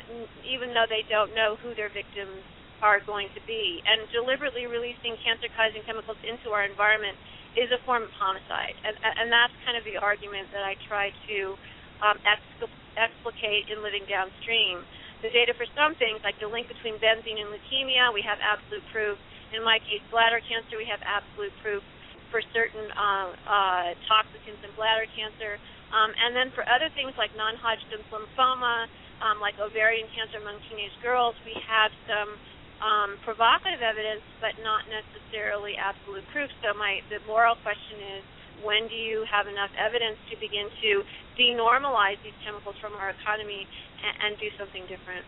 even though they don't know who their victims are going to be. And deliberately releasing cancer-causing chemicals into our environment is a form of homicide, and and that's kind of the argument that I try to um, explicate in living downstream. The data for some things, like the link between benzene and leukemia, we have absolute proof. In my case, bladder cancer, we have absolute proof for certain uh, uh, toxicants in bladder cancer. Um, and then for other things like non-Hodgkin's lymphoma, um, like ovarian cancer among teenage girls, we have some um, provocative evidence, but not necessarily absolute proof. So my the moral question is, when do you have enough evidence to begin to denormalize these chemicals from our economy and, and do something different?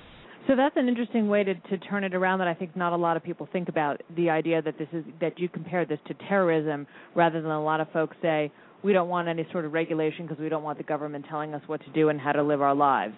So that's an interesting way to, to turn it around that I think not a lot of people think about. The idea that this is that you compare this to terrorism rather than a lot of folks say we don't want any sort of regulation because we don't want the government telling us what to do and how to live our lives.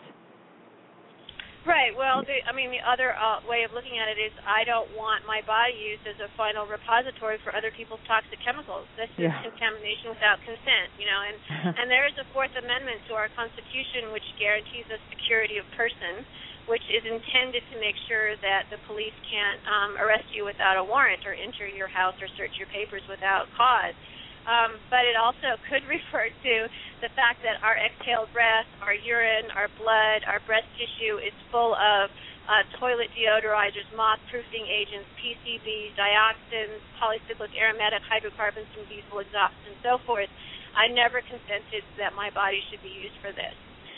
Right. Well, the, I mean, the other uh, way of looking at it is I don't want my body used as a final repository for other people's toxic chemicals. This is yeah. contamination without consent, you know. And and there is a Fourth Amendment to our Constitution which guarantees the security of person, which is intended to make sure that the police can't um, arrest you without a warrant or enter your house or search your papers without cause um, but it also could refer to the fact that our exhaled breath, our urine, our blood, our breast tissue is full of uh, toilet deodorizers, moth-proofing agents, PCBs, dioxins, polycyclic aromatic hydrocarbons from diesel exhaust, and so forth. I never consented that my body should be used for this.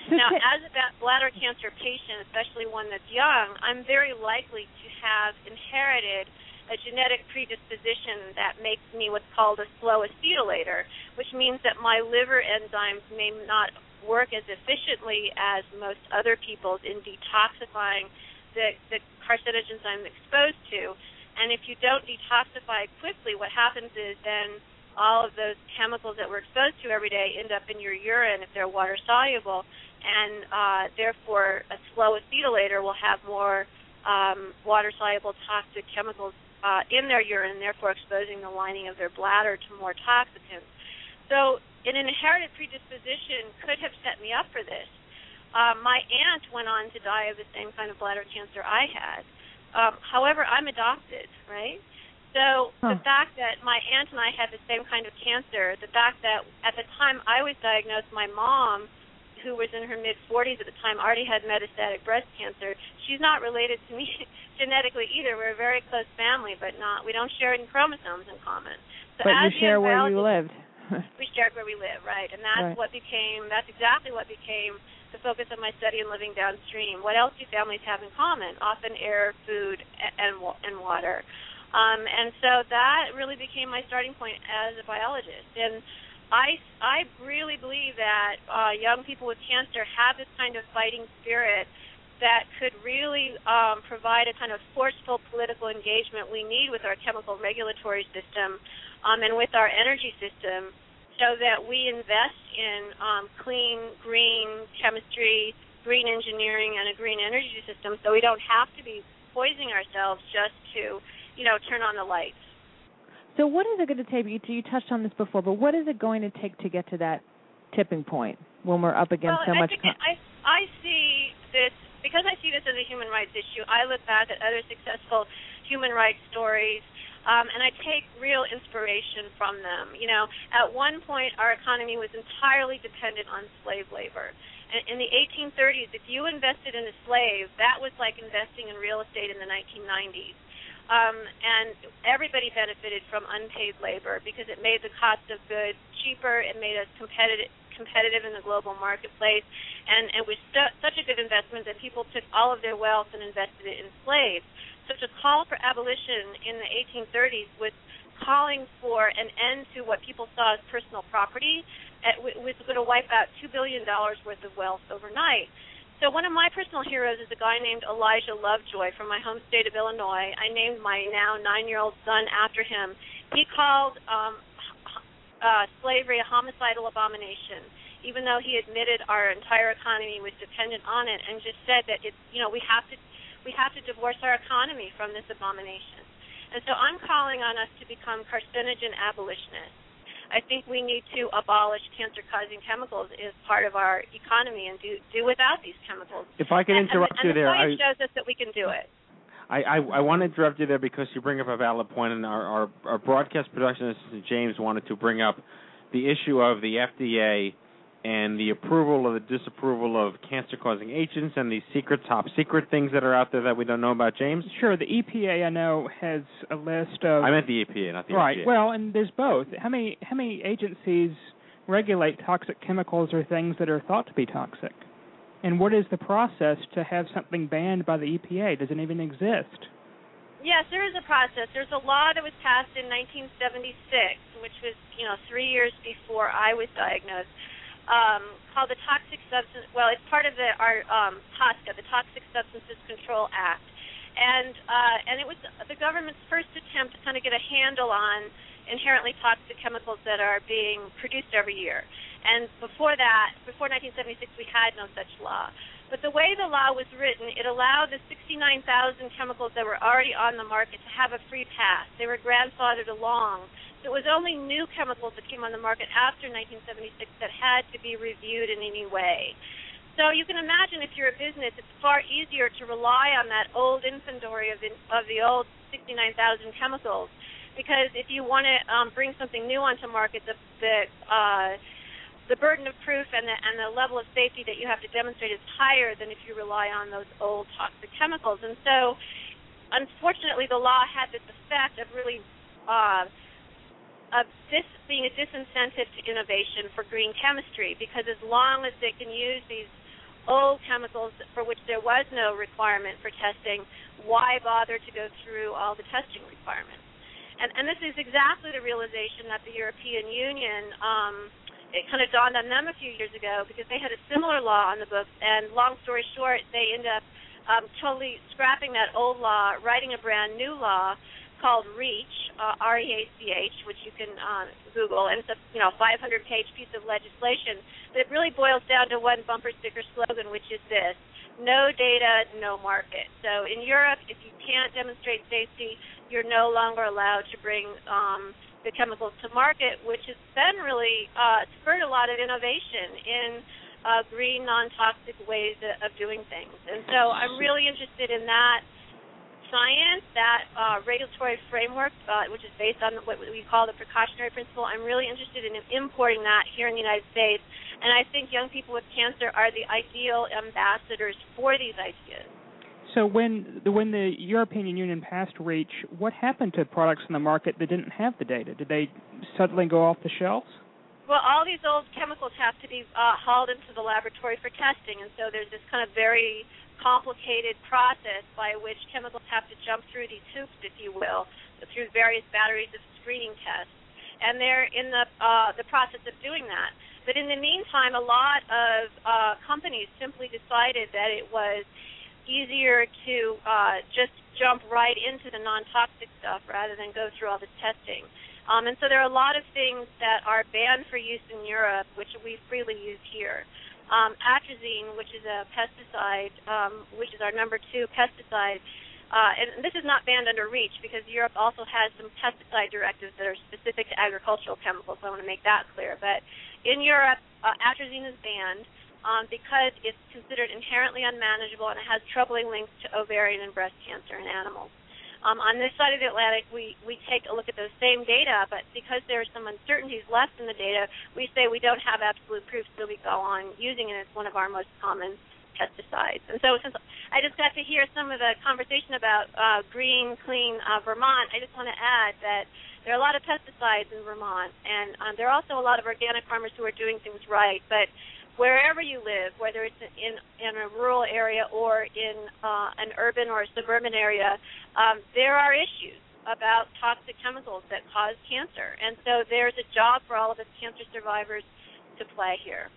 Now, as a bladder cancer patient, especially one that's young, I'm very likely to have inherited a genetic predisposition that makes me what's called a slow acetylator, which means that my liver enzymes may not work as efficiently as most other people's in detoxifying the, the carcinogens I'm exposed to. and if you don't detoxify quickly, what happens is then all of those chemicals that we're exposed to every day end up in your urine if they're water soluble, and uh, therefore a slow acetylator will have more um, water soluble toxic chemicals uh, in their urine, therefore exposing the lining of their bladder to more toxicants. So, an inherited predisposition could have set me up for this. Uh, my aunt went on to die of the same kind of bladder cancer I had. Um, however, I'm adopted, right? So huh. the fact that my aunt and I had the same kind of cancer, the fact that at the time I was diagnosed, my mom, who was in her mid 40s at the time, already had metastatic breast cancer. She's not related to me genetically either. We're a very close family, but not we don't share any chromosomes in common. So but you share where you lived. we shared where we live, right? And that's right. what became that's exactly what became the focus of my study in living downstream. What else do families have in common? Often air, food, and and water. Um, and so that really became my starting point as a biologist. And I, I really believe that uh, young people with cancer have this kind of fighting spirit that could really um, provide a kind of forceful political engagement we need with our chemical regulatory system um, and with our energy system so that we invest in um, clean, green chemistry, green engineering, and a green energy system so we don't have to be poisoning ourselves just to you know, turn on the lights. So what is it going to take? You, you touched on this before, but what is it going to take to get to that tipping point when we're up against well, so much? I, think I I see this because I see this as a human rights issue. I look back at other successful human rights stories. Um, and I take real inspiration from them. You know, at one point our economy was entirely dependent on slave labor. In the 1830s, if you invested in a slave, that was like investing in real estate in the 1990s um, and everybody benefited from unpaid labor because it made the cost of goods cheaper. It made us competitive competitive in the global marketplace, and it was st- such a good investment that people took all of their wealth and invested it in slaves. So to call for abolition in the 1830s was calling for an end to what people saw as personal property. It was going to wipe out two billion dollars worth of wealth overnight. So one of my personal heroes is a guy named Elijah Lovejoy from my home state of Illinois. I named my now nine-year-old son after him. He called um, uh, slavery a homicidal abomination, even though he admitted our entire economy was dependent on it, and just said that it's you know we have to we have to divorce our economy from this abomination. And so I'm calling on us to become carcinogen abolitionists. I think we need to abolish cancer-causing chemicals as part of our economy and do do without these chemicals. If I can and, interrupt and, you and there, the I shows us that we can do it. I, I, I want to interrupt you there because you bring up a valid point, and our, our, our broadcast production assistant James wanted to bring up the issue of the FDA and the approval or the disapproval of cancer-causing agents and these secret, top secret things that are out there that we don't know about, James? Sure. The EPA, I know, has a list of. I meant the EPA, not the right. FDA. Well, and there's both. How many how many agencies regulate toxic chemicals or things that are thought to be toxic? And what is the process to have something banned by the EPA? Does it even exist? Yes, there is a process. There's a law that was passed in 1976, which was, you know, three years before I was diagnosed, um, called the Toxic Substance. Well, it's part of the our um, TSCA, the Toxic Substances Control Act, and uh, and it was the government's first attempt to kind of get a handle on inherently toxic chemicals that are being produced every year. And before that, before 1976, we had no such law. But the way the law was written, it allowed the 69,000 chemicals that were already on the market to have a free pass. They were grandfathered along it was only new chemicals that came on the market after 1976 that had to be reviewed in any way. So you can imagine if you're a business, it's far easier to rely on that old inventory of the, of the old 69,000 chemicals, because if you want to um, bring something new onto market, the the uh, the burden of proof and the and the level of safety that you have to demonstrate is higher than if you rely on those old toxic chemicals. And so, unfortunately, the law had this effect of really uh, of this being a disincentive to innovation for green chemistry because as long as they can use these old chemicals for which there was no requirement for testing, why bother to go through all the testing requirements? And, and this is exactly the realization that the European Union, um, it kind of dawned on them a few years ago because they had a similar law on the books. And long story short, they ended up um, totally scrapping that old law, writing a brand new law called REACH, uh, R-E-A-C-H, which you can uh, Google, and it's a you know 500-page piece of legislation. But it really boils down to one bumper sticker slogan, which is this: No data, no market. So in Europe, if you can't demonstrate safety, you're no longer allowed to bring um, the chemicals to market, which has then really uh, spurred a lot of innovation in uh, green, non-toxic ways of doing things. And so I'm really interested in that science, that uh, regulatory framework, uh, which is based on what we call the precautionary principle. I'm really interested in importing that here in the United States, and I think young people with cancer are the ideal ambassadors for these ideas. So when the, when the European Union passed REACH, what happened to products in the market that didn't have the data? Did they suddenly go off the shelves? Well, all these old chemicals have to be uh, hauled into the laboratory for testing, and so there's this kind of very complicated process by which chemicals have to jump through these hoops, if you will, through various batteries of screening tests. And they're in the uh, the process of doing that. But in the meantime, a lot of uh, companies simply decided that it was easier to uh, just jump right into the non-toxic stuff rather than go through all this testing. Um, and so there are a lot of things that are banned for use in Europe, which we freely use here um, atrazine, which is a pesticide, um, which is our number two pesticide. Uh, and this is not banned under REACH because Europe also has some pesticide directives that are specific to agricultural chemicals. So I want to make that clear. But in Europe, uh, atrazine is banned um, because it's considered inherently unmanageable and it has troubling links to ovarian and breast cancer in animals. Um, on this side of the Atlantic, we, we take a look at those same data, but because there are some uncertainties left in the data, we say we don't have absolute proof, so we go on using it as one of our most common pesticides. And so, since I just got to hear some of the conversation about uh, green, clean uh, Vermont, I just want to add that there are a lot of pesticides in Vermont, and um, there are also a lot of organic farmers who are doing things right, but wherever you live, whether it's in in a rural area or in uh, an urban or a suburban area, um, there are issues about toxic chemicals that cause cancer, and so there's a job for all of us cancer survivors to play here.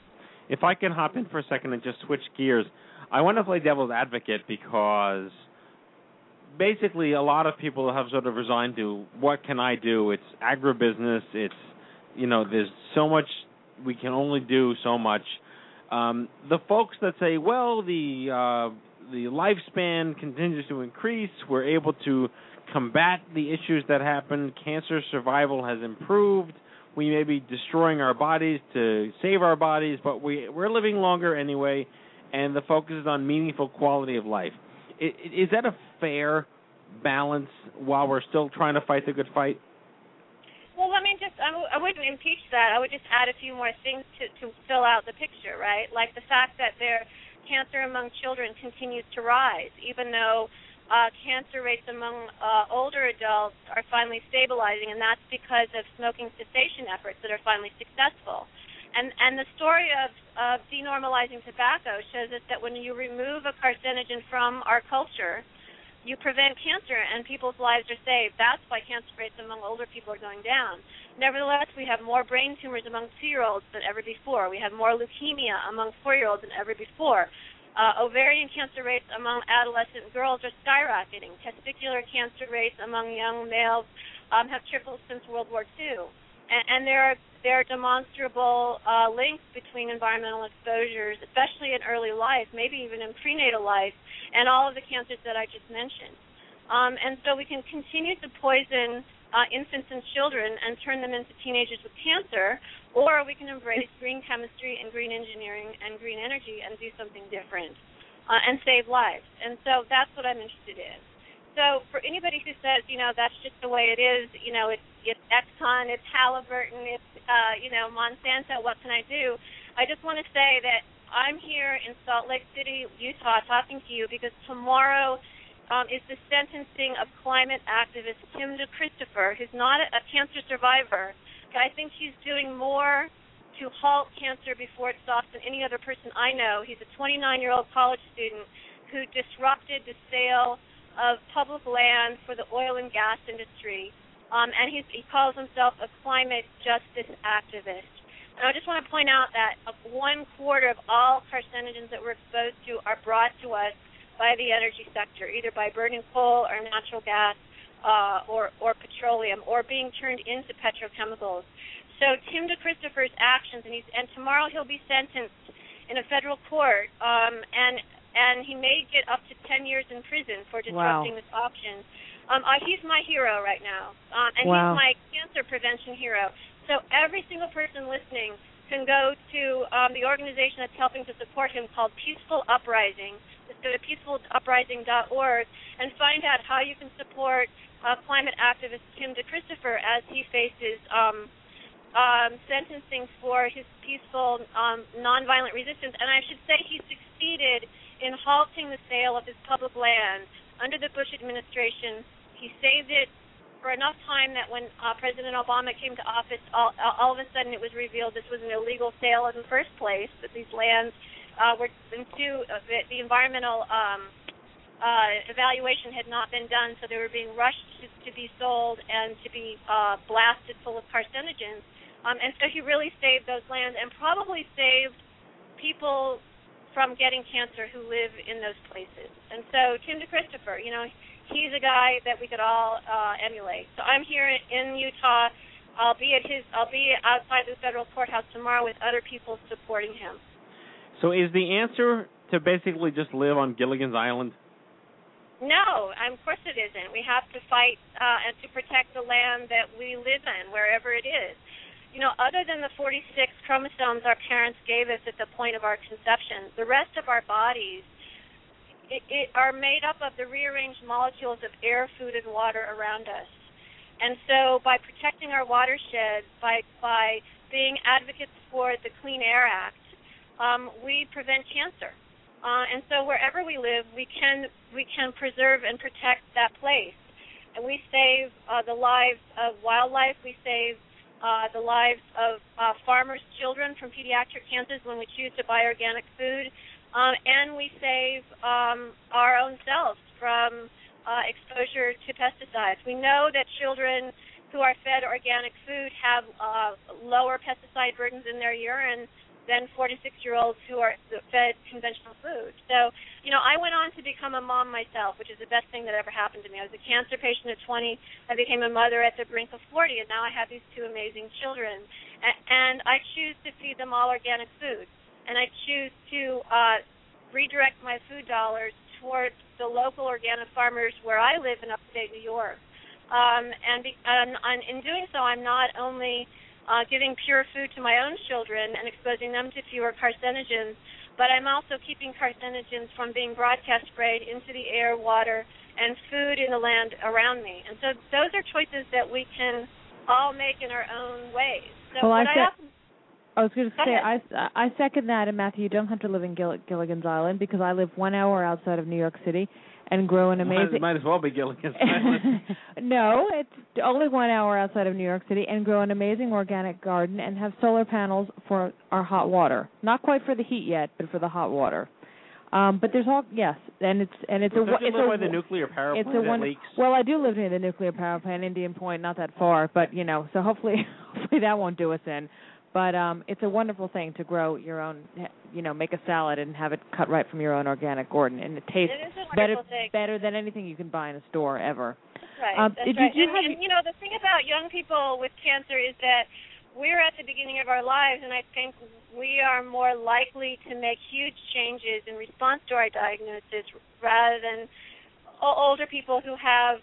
If I can hop in for a second and just switch gears, I want to play devil's advocate because basically a lot of people have sort of resigned to what can I do? It's agribusiness. It's you know there's so much we can only do so much um, the folks that say, well, the uh, the lifespan continues to increase, we're able to combat the issues that happen. Cancer survival has improved. We may be destroying our bodies to save our bodies, but we we're living longer anyway, and the focus is on meaningful quality of life. Is that a fair balance while we're still trying to fight the good fight? Well, let me just, I w- I wouldn't impeach that. I would just add a few more things to, to fill out the picture, right? Like the fact that their cancer among children continues to rise, even though uh, cancer rates among uh, older adults are finally stabilizing, and that's because of smoking cessation efforts that are finally successful. And and the story of, of denormalizing tobacco shows us that when you remove a carcinogen from our culture, you prevent cancer and people's lives are saved. That's why cancer rates among older people are going down. Nevertheless, we have more brain tumors among two year olds than ever before. We have more leukemia among four year olds than ever before. Uh, ovarian cancer rates among adolescent girls are skyrocketing. Testicular cancer rates among young males um, have tripled since World War II. And, and there are there are demonstrable uh, links between environmental exposures, especially in early life, maybe even in prenatal life, and all of the cancers that I just mentioned. Um, and so we can continue to poison uh, infants and children and turn them into teenagers with cancer, or we can embrace green chemistry and green engineering and green energy and do something different uh, and save lives. And so that's what I'm interested in. So for anybody who says, you know, that's just the way it is, you know, it's it's Exxon, it's Halliburton, it's uh, you know, Monsanto, what can I do? I just want to say that I'm here in Salt Lake City, Utah, talking to you because tomorrow um, is the sentencing of climate activist Tim DeChristopher, who's not a, a cancer survivor. I think he's doing more to halt cancer before it stops than any other person I know. He's a 29-year-old college student who disrupted the sale of public land for the oil and gas industry, um, and he's, he calls himself a climate justice activist. And I just want to point out that one quarter of all carcinogens that we're exposed to are brought to us by the energy sector, either by burning coal or natural gas uh, or or petroleum or being turned into petrochemicals. So Tim DeChristopher's actions, and he's and tomorrow he'll be sentenced in a federal court, um, and and he may get up to 10 years in prison for disrupting Wow. this auction. Um, uh, he's my hero right now, um, and Wow. he's my cancer prevention hero. So every single person listening can go to um, the organization that's helping to support him called Peaceful Uprising. Just go to peacefuluprising.org and find out how you can support uh, climate activist Tim DeChristopher as he faces um, um, sentencing for his peaceful, um, nonviolent resistance. And I should say he succeeded in halting the sale of his public land under the Bush administration. He saved it for enough time that when uh, President Obama came to office, all, all of a sudden it was revealed this was an illegal sale in the first place. That these lands uh, were into uh, the, the environmental um, uh, evaluation had not been done, so they were being rushed to, to be sold and to be uh, blasted full of carcinogens. Um, and so he really saved those lands and probably saved people from getting cancer who live in those places. And so Tim DeChristopher, you know, he's a guy that we could all uh, emulate. So I'm here in Utah. I'll be at his. I'll be outside the federal courthouse tomorrow with other people supporting him. So is the answer to basically just live on Gilligan's Island? No, of course it isn't. We have to fight uh, and to protect the land that we live in, wherever it is. You know, other than the 46 chromosomes our parents gave us at the point of our conception, the rest of our bodies it, it are made up of the rearranged molecules of air, food, and water around us. And so, by protecting our watershed, by by being advocates for the Clean Air Act, um, we prevent cancer. Uh, and so wherever we live, we can we can preserve and protect that place, and we save uh, the lives of wildlife. We save uh, the lives of uh, farmers' children from pediatric cancers when we choose to buy organic food, um, and we save um, our own selves from uh, exposure to pesticides. We know that children who are fed organic food have uh, lower pesticide burdens in their urine than 46 year olds who are fed conventional food. So, you know, I went on to become a mom myself, which is the best thing that ever happened to me. I was a cancer patient at 20. I became a mother at the brink of 40, and now I have these two amazing children. And I choose to feed them all organic food. And I choose to uh, redirect my food dollars towards the local organic farmers where I live in upstate New York. Um, and, be, and, and in doing so, I'm not only uh, giving pure food to my own children and exposing them to fewer carcinogens, but I'm also keeping carcinogens from being broadcast sprayed into the air, water, and food in the land around me. And so those are choices that we can all make in our own ways. So Well, I what I said- often I was going to say ahead. I I second that, and Matthew, you don't have to live in Gill- Gilligan's Island because I live one hour outside of New York City and grow an amazing. might as well be Gilligan's Island. no, it's only one hour outside of New York City, and grow an amazing organic garden and have solar panels for our hot water. Not quite for the heat yet, but for the hot water. Um, but there's all yes, and it's and it's Don't a you it's live a by the nuclear power it's plant a that one. leaks? Well, I do live near the nuclear power plant, Indian Point, not that far, but you know, so hopefully, hopefully that won't do us in. But um, it's a wonderful thing to grow your own, you know, make a salad and have it cut right from your own organic garden, and it tastes It better thing. better than anything you can buy in a store ever. That's right. Um, That's did right. you and, have- and you know the thing about young people with cancer is that we're at the beginning of our lives, and I think we are more likely to make huge changes in response to our diagnosis rather than older people who have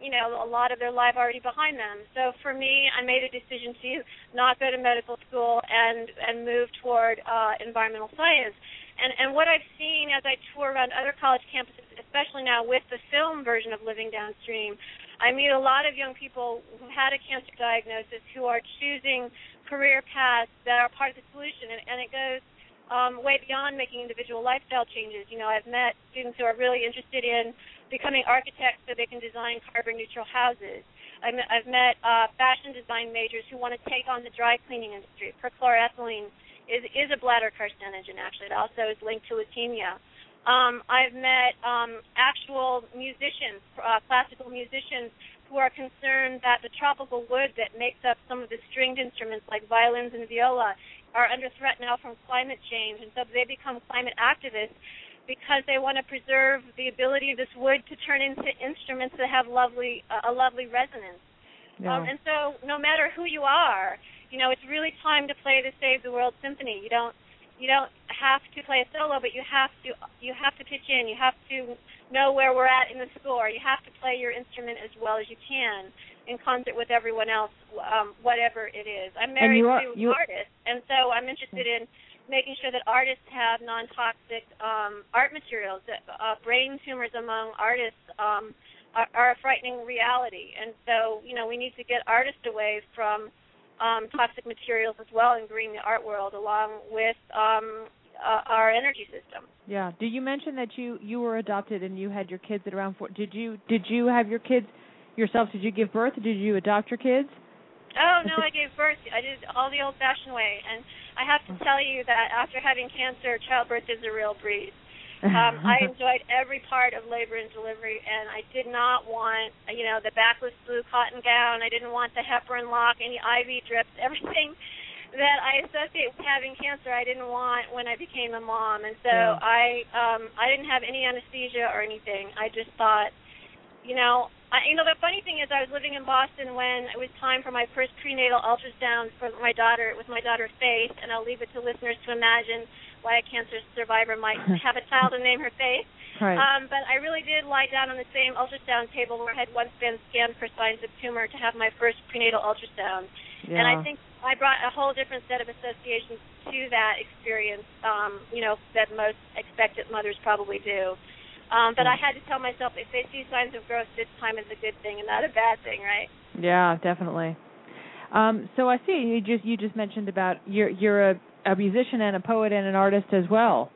you know a lot of their life already behind them. So for me, I made a decision to not go to medical school and and move toward uh, environmental science. And and what I've seen as I tour around other college campuses, especially now with the film version of Living Downstream, I meet a lot of young people who had a cancer diagnosis who are choosing career paths that are part of the solution, and, and it goes um, way beyond making individual lifestyle changes. You know, I've met students who are really interested in becoming architects so they can design carbon neutral houses. Met, I've met uh, fashion design majors who want to take on the dry cleaning industry. Perchloroethylene is is a bladder carcinogen. Actually, it also is linked to leukemia. Um, I've met um, actual musicians, uh, classical musicians, who are concerned that the tropical wood that makes up some of the stringed instruments like violins and viola are under threat now from climate change, and so they become climate activists because they want to preserve the ability of this wood to turn into instruments that have lovely uh, a lovely resonance. Yeah. Um, and so, no matter who you are, you know, it's really time to play the Save the World Symphony. You don't you don't have to play a solo, but you have to you have to pitch in. You have to know where we're at in the score. You have to play your instrument as well as you can in concert with everyone else, um, whatever it is. I'm married are- to you- artists, and so I'm interested in making sure that artists have non-toxic um, art materials. That uh, brain tumors among artists um, are, are a frightening reality, and so you know we need to get artists away from um, toxic materials as well and green the art world along with um, uh, our energy system. Yeah. Did you mention that you you were adopted and you had your kids at around four? Did you did you have your kids yourself? Did you give birth? Did you adopt your kids? Oh no, I gave birth. I did all the old-fashioned way, and I have to tell you that after having cancer, childbirth is a real breeze. Um, I enjoyed every part of labor and delivery, and I did not want, you know, the backless blue cotton gown. I didn't want the heparin lock, any IV drips, everything that I associate with having cancer. I didn't want when I became a mom, and so Yeah. I, um, I didn't have any anesthesia or anything. I just thought, you know, I, you know, the funny thing is, I was living in Boston when it was time for my first prenatal ultrasound for my daughter with my daughter Faith, and I'll leave it to listeners to imagine why a cancer survivor might have a child and name her Faith. Right. Um, but I really did lie down on the same ultrasound table where I had once been scanned for signs of tumor to have my first prenatal ultrasound. And I think I brought a whole different set of associations to that experience, um, you know, that most expectant mothers probably do. Um, but I had to tell myself if they see signs of growth this time is a good thing and not a bad thing, right? Yeah, definitely. Um, so I see you just you just mentioned about you're you're a, a musician and a poet and an artist as well.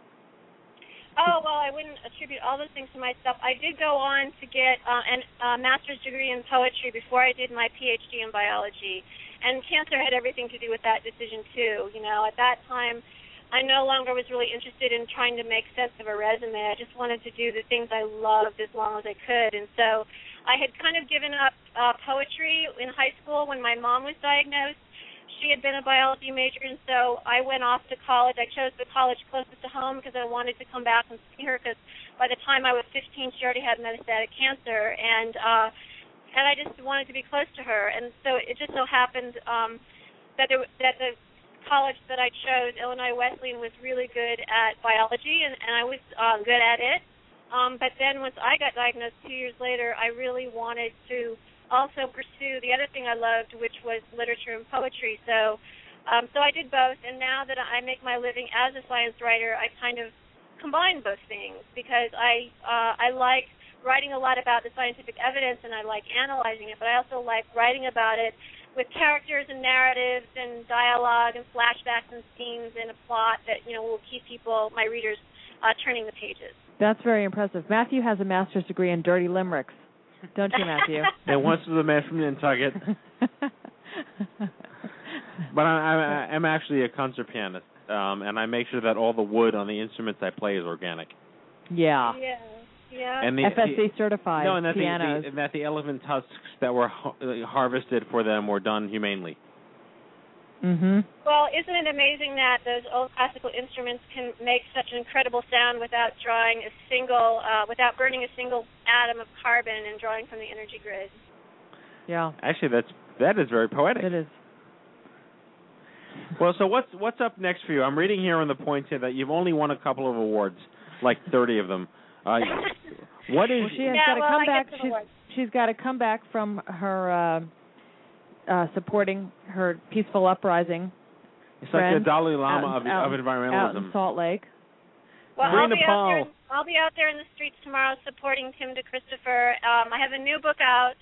Oh well, I wouldn't attribute all those things to myself. I did go on to get uh, an uh, master's degree in poetry before I did my PhD in biology, and cancer had everything to do with that decision too. You know, at that time, I no longer was really interested in trying to make sense of a resume. I just wanted to do the things I loved as long as I could, and so I had kind of given up uh, poetry in high school when my mom was diagnosed she had been a biology major, and so I went off to college. I chose the college closest to home because I wanted to come back and see her. Because by the time I was 15, she already had metastatic cancer, and uh, and I just wanted to be close to her. And so it just so happened um, that there, that the college that I chose, Illinois Wesleyan, was really good at biology, and, and I was uh, good at it. Um, but then once I got diagnosed two years later, I really wanted to also pursue the other thing I loved, which was literature and poetry. So, um, so I did both, and now that I make my living as a science writer, I kind of combine both things because I uh, I like writing a lot about the scientific evidence and I like analyzing it, but I also like writing about it with characters and narratives and dialogue and flashbacks and scenes and a plot that you know will keep people, my readers, uh, turning the pages. That's very impressive. Matthew has a master's degree in dirty limericks, don't you, Matthew? And once was a man from Nantucket. but I, I, I'm actually a concert pianist, um, and I make sure that all the wood on the instruments I play is organic. yeah. Yeah. Yeah. And the, FSC certified no, and that the, pianos. the, and that the elephant tusks that were ha- uh, harvested for them were done humanely. mhm. Well, isn't it amazing that those old classical instruments can make such an incredible sound without drawing a single, uh, without burning a single atom of carbon and drawing from the energy grid? Yeah. Actually, that's that is very poetic. It is. Well, so what's what's up next for you? I'm reading here on the points here that you've only won a couple of awards, like 30 of them. Uh, what is Well, she has Yeah, got to well, come I back. some She's awards. she's got to come back from her uh, uh supporting her peaceful uprising. it's like the Dalai Lama out, of, out, of out environmentalism? in Salt Lake. Well, I'll be, out Nepal. there, I'll be out there in the streets tomorrow supporting Tim DeChristopher. Um, I have a new book out,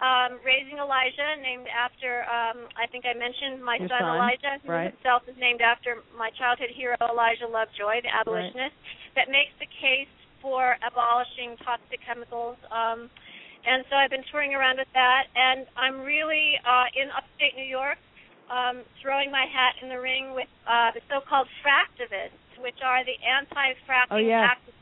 um, Raising Elijah, named after, um, I think I mentioned my son, son, Elijah, who right. himself is named after my childhood hero, Elijah Lovejoy, the abolitionist, that makes the case for abolishing toxic chemicals. Um, and so I've been touring around with that, and I'm really uh, in upstate New York, um, throwing my hat in the ring with uh, the so-called fractivists, which are the anti-fracking Oh, yes. activists.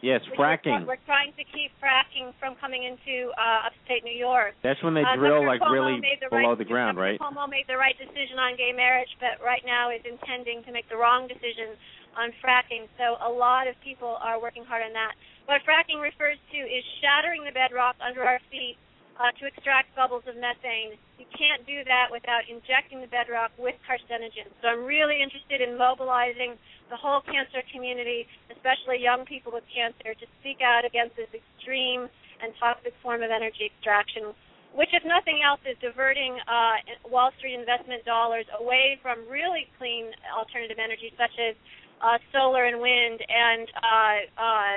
yes, which we're- fracking. We're, trying to keep fracking from coming into uh, upstate New York. That's when they Uh, drill Governor like Cuomo really made the below right, the ground, Governor right? Cuomo made the right decision on gay marriage, but right now is intending to make the wrong decision on fracking. So a lot of people are working hard on that. What fracking refers to is shattering the bedrock under our feet uh, to extract bubbles of methane. You can't do that without injecting the bedrock with carcinogens. So I'm really interested in mobilizing the whole cancer community, especially young people with cancer, to speak out against this extreme and toxic form of energy extraction, which, if nothing else, is diverting uh, Wall Street investment dollars away from really clean alternative energy, such as uh, solar and wind, and uh, uh,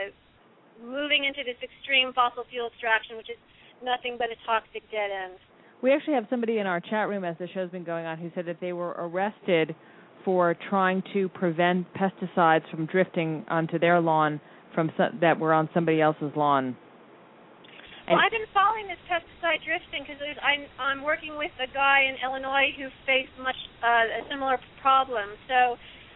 moving into this extreme fossil fuel extraction, which is nothing but a toxic dead end. We actually have somebody in our chat room as the show's been going on who said that they were arrested for trying to prevent pesticides from drifting onto their lawn from some, that were on somebody else's lawn. Well, I've been following this pesticide drifting because I'm I'm working with a guy in Illinois who faced much uh, a similar problem. So,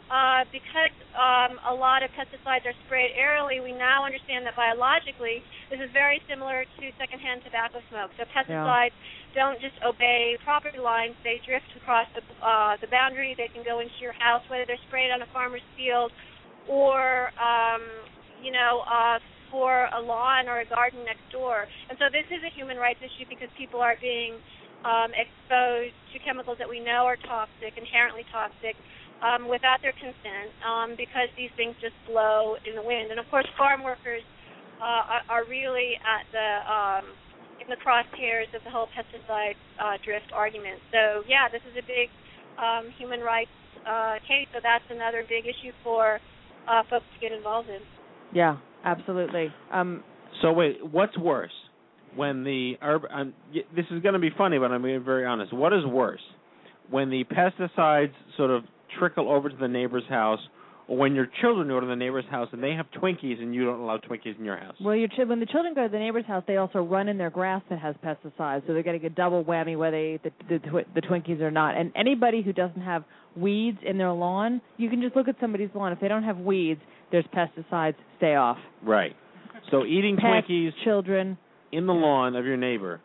uh, because um, a lot of pesticides are sprayed aerially, we now understand that biologically this is very similar to secondhand tobacco smoke. So pesticides yeah. don't just obey property lines; they drift across the uh, the boundary. They can go into your house, whether they're sprayed on a farmer's field or um, you know. Uh, for a lawn or a garden next door. And so this is a human rights issue because people are being um, exposed to chemicals that we know are toxic, inherently toxic, um, without their consent um, because these things just blow in the wind. And of course, farm workers uh, are, are really at the um, in the crosshairs of the whole pesticide uh, drift argument. So yeah, this is a big um, human rights uh, case. So that's another big issue for uh, folks to get involved in. Yeah, absolutely. Um, so wait, what's worse? When the herb, um, this is going to be funny, but I'm being very honest. What is worse? When the pesticides sort of trickle over to the neighbor's house, or when your children go to the neighbor's house and they have Twinkies and you don't allow Twinkies in your house? Well, your ch- when the children go to the neighbor's house, they also run in their grass that has pesticides, so they're getting a double whammy whether they eat the, the, twi- the Twinkies or not. And anybody who doesn't have weeds in their lawn, you can just look at somebody's lawn. If they don't have weeds, there's pesticides. Stay off. Right. So eating Pets, Twinkies children in the lawn of your neighbor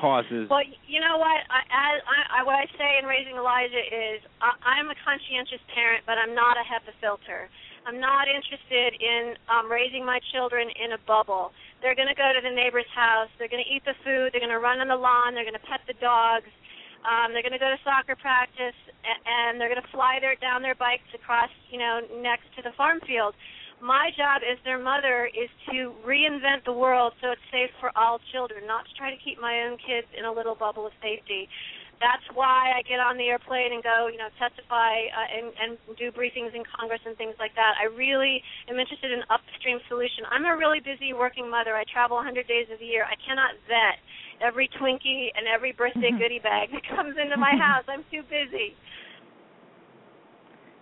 causes. Well, you know what? I, I, I, what I say in raising Elijah is I, I'm a conscientious parent, but I'm not a HEPA filter. I'm not interested in um, raising my children in a bubble. They're going to go to the neighbor's house. They're going to eat the food. They're going to run on the lawn. They're going to pet the dogs. Um, they're going to go to soccer practice, and, and they're going to fly their down their bikes across, you know, next to the farm field my job as their mother is to reinvent the world so it's safe for all children, not to try to keep my own kids in a little bubble of safety. That's why I get on the airplane and go, you know, testify uh, and, and do briefings in Congress and things like that. I really am interested in upstream solution. I'm a really busy working mother. I travel 100 days of the year. I cannot vet every Twinkie and every birthday goodie bag that comes into my house. I'm too busy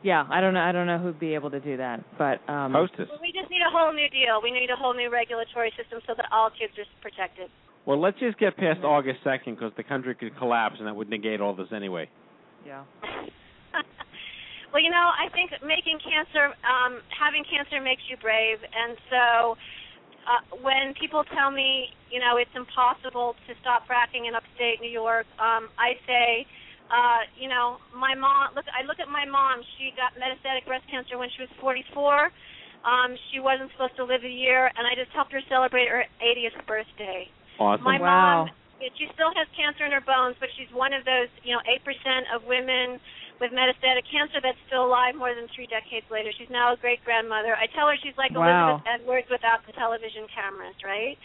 yeah, I don't know. I don't know who'd be able to do that, but um, hostess. Well, we just need a whole new deal. We need a whole new regulatory system so that all kids are protected. Well, let's just get past August second because the country could collapse, and that would negate all this anyway. Yeah. well, you know, I think making cancer, um, having cancer makes you brave, and so uh, when people tell me, you know, it's impossible to stop fracking in upstate New York, um, I say uh, you know, my mom. Look, I look at my mom. She got metastatic breast cancer when she was 44. Um, she wasn't supposed to live a year, and I just helped her celebrate her 80th birthday. Awesome. My wow. mom, she still has cancer in her bones, but she's one of those, you know, 8% of women with metastatic cancer that's still alive more than three decades later. She's now a great grandmother. I tell her she's like wow. Elizabeth Edwards without the television cameras, right?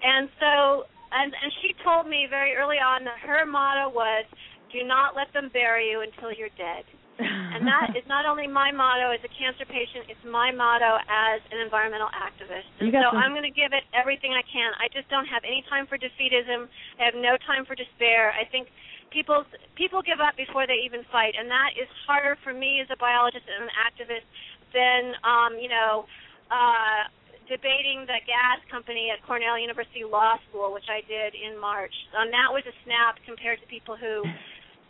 And so, and and she told me very early on that her motto was do not let them bury you until you're dead. and that is not only my motto as a cancer patient, it's my motto as an environmental activist. And so some... I'm going to give it everything I can. I just don't have any time for defeatism. I have no time for despair. I think people people give up before they even fight, and that is harder for me as a biologist and an activist than um, you know. Uh, debating the gas company at Cornell University Law School, which I did in March. Um, that was a snap compared to people who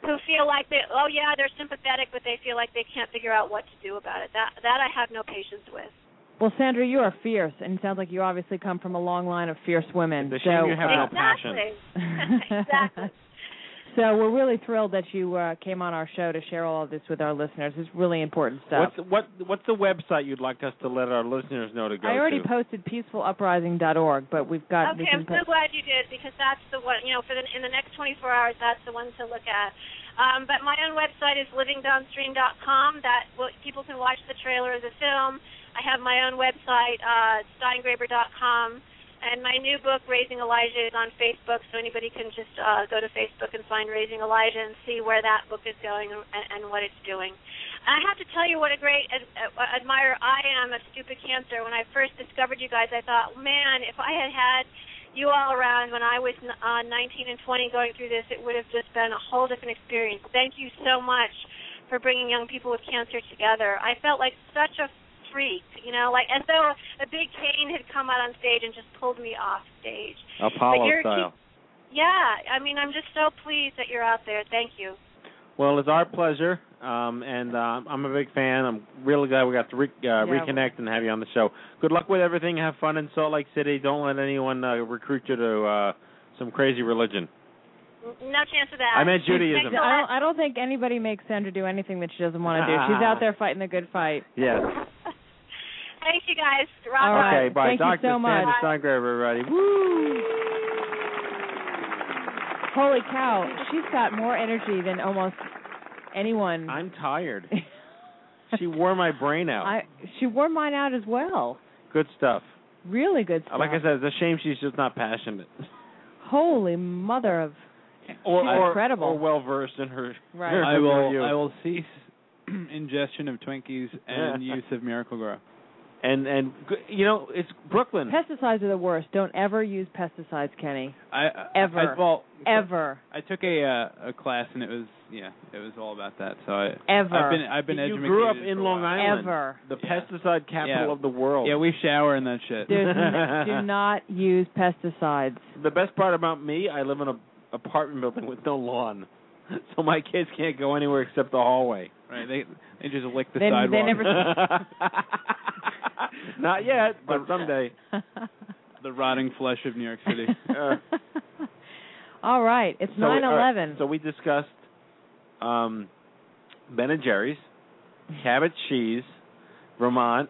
who feel like they oh yeah they're sympathetic but they feel like they can't figure out what to do about it. That that i have no patience with. Well sandra you are fierce and it sounds like you obviously come from a long line of fierce women. The so shame you have uh, no exactly. passion. Exactly So we're really thrilled that you uh, came on our show to share all of this with our listeners. It's really important stuff. What's what what's the website you'd like us to let our listeners know to go to? I already to? posted peacefuluprising.org, but we've got. we Okay, I'm so glad you did because that's the one. You know, for the in the next 24 hours, that's the one to look at. Um, but my own website is livingdownstream.com. That well, people can watch the trailer of the film. I have my own website, uh, steingraber.com. And my new book, Raising Elijah, is on Facebook, so anybody can just uh, go to Facebook and find Raising Elijah and see where that book is going and, and what it's doing. And I have to tell you what a great ad- uh, admirer I am of Stupid Cancer. When I first discovered you guys, I thought, man, if I had had you all around when I was uh, 19 and 20 going through this, it would have just been a whole different experience. Thank you so much for bringing young people with cancer together. I felt like such a freak, you know, like as though a big cane had come out on stage and just pulled me off stage. But Apollo you're- style. Yeah, I mean, I'm just so pleased that you're out there. Thank you. Well, it's our pleasure, um, and uh, I'm a big fan. I'm really glad we got to re- uh, reconnect and have you on the show. Good luck with everything. Have fun in Salt Lake City. Don't let anyone uh, recruit you to uh, some crazy religion. No chance of that. I meant Judaism. Thanks a I lot. don't, I don't think anybody makes Sandra do anything that she doesn't want to do. She's out there fighting the good fight. Yes. Thanks, you guys. Rock All on. right. Okay, bye. Thank you Dr. so much. Sandra Steingraber, everybody. Woo! Holy cow, she's got more energy than almost anyone. I'm tired. she wore my brain out. I she wore mine out as well. Good stuff. Really good stuff. Like I said, it's a shame she's just not passionate. Holy mother of Or, or, incredible. or well versed in her. Right. her I will. I will cease ingestion of Twinkies and use of Miracle-Gro. And and g- you know it's Brooklyn. pesticides are the worst. Don't ever use pesticides, Kenny. I Ever. I, well, Ever. I took a uh, a class and it was yeah it was all about that. So I Ever. I've been I've been you educated. grew up in Long. Island, Ever. the Yeah. pesticide capital Yeah. of the world. Yeah, we shower in that shit. N- do not use pesticides. the best part about me, I live in a apartment building with no lawn, so my kids can't go anywhere except the hallway. Right? They they just lick the They- they sidewalk. never- Not yet, but someday. the rotting flesh of New York City. Uh, All right, it's so, nine all right, eleven. So we discussed um, Ben and Jerry's, cabbage cheese, Vermont.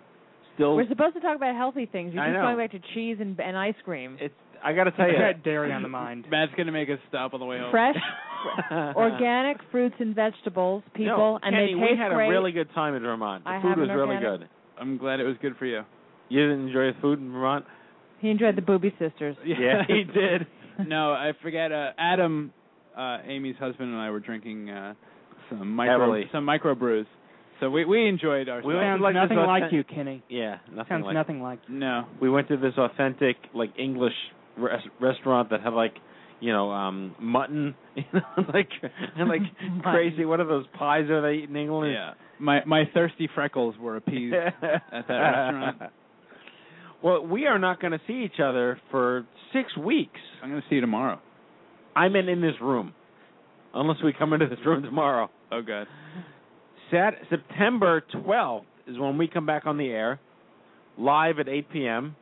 Still, We're supposed to talk about healthy things. You're I just know. going back to cheese and, and ice cream. it's. I got to tell you, I got dairy on the mind. Matt's gonna make us stop on the way home. Fresh, organic fruits and vegetables, people, no, and Kenny, they taste we had great. a really good time in Vermont. The I food was really good. I'm glad it was good for you. You didn't enjoy the food in Vermont? He enjoyed the Booby Sisters. Yeah, he did. no, I forget. Uh, Adam, uh, Aimee's husband, and I were drinking uh, some micro Heavily. some micro brews. So we we enjoyed ourselves. We went Sounds like nothing this like you, Kenny. Yeah, nothing Sounds like. nothing like you. no. We went to this authentic, like English res- restaurant that had like, you know, um mutton, you know, like and like crazy. What are those pies are they eat in England? Yeah. My my thirsty freckles were appeased at that restaurant. Well, we are not going to see each other for six weeks. I'm going to see you tomorrow. I mean, in this room, unless we come into this room tomorrow. Oh god. Sat September 12th is when we come back on the air, live at 8 p.m.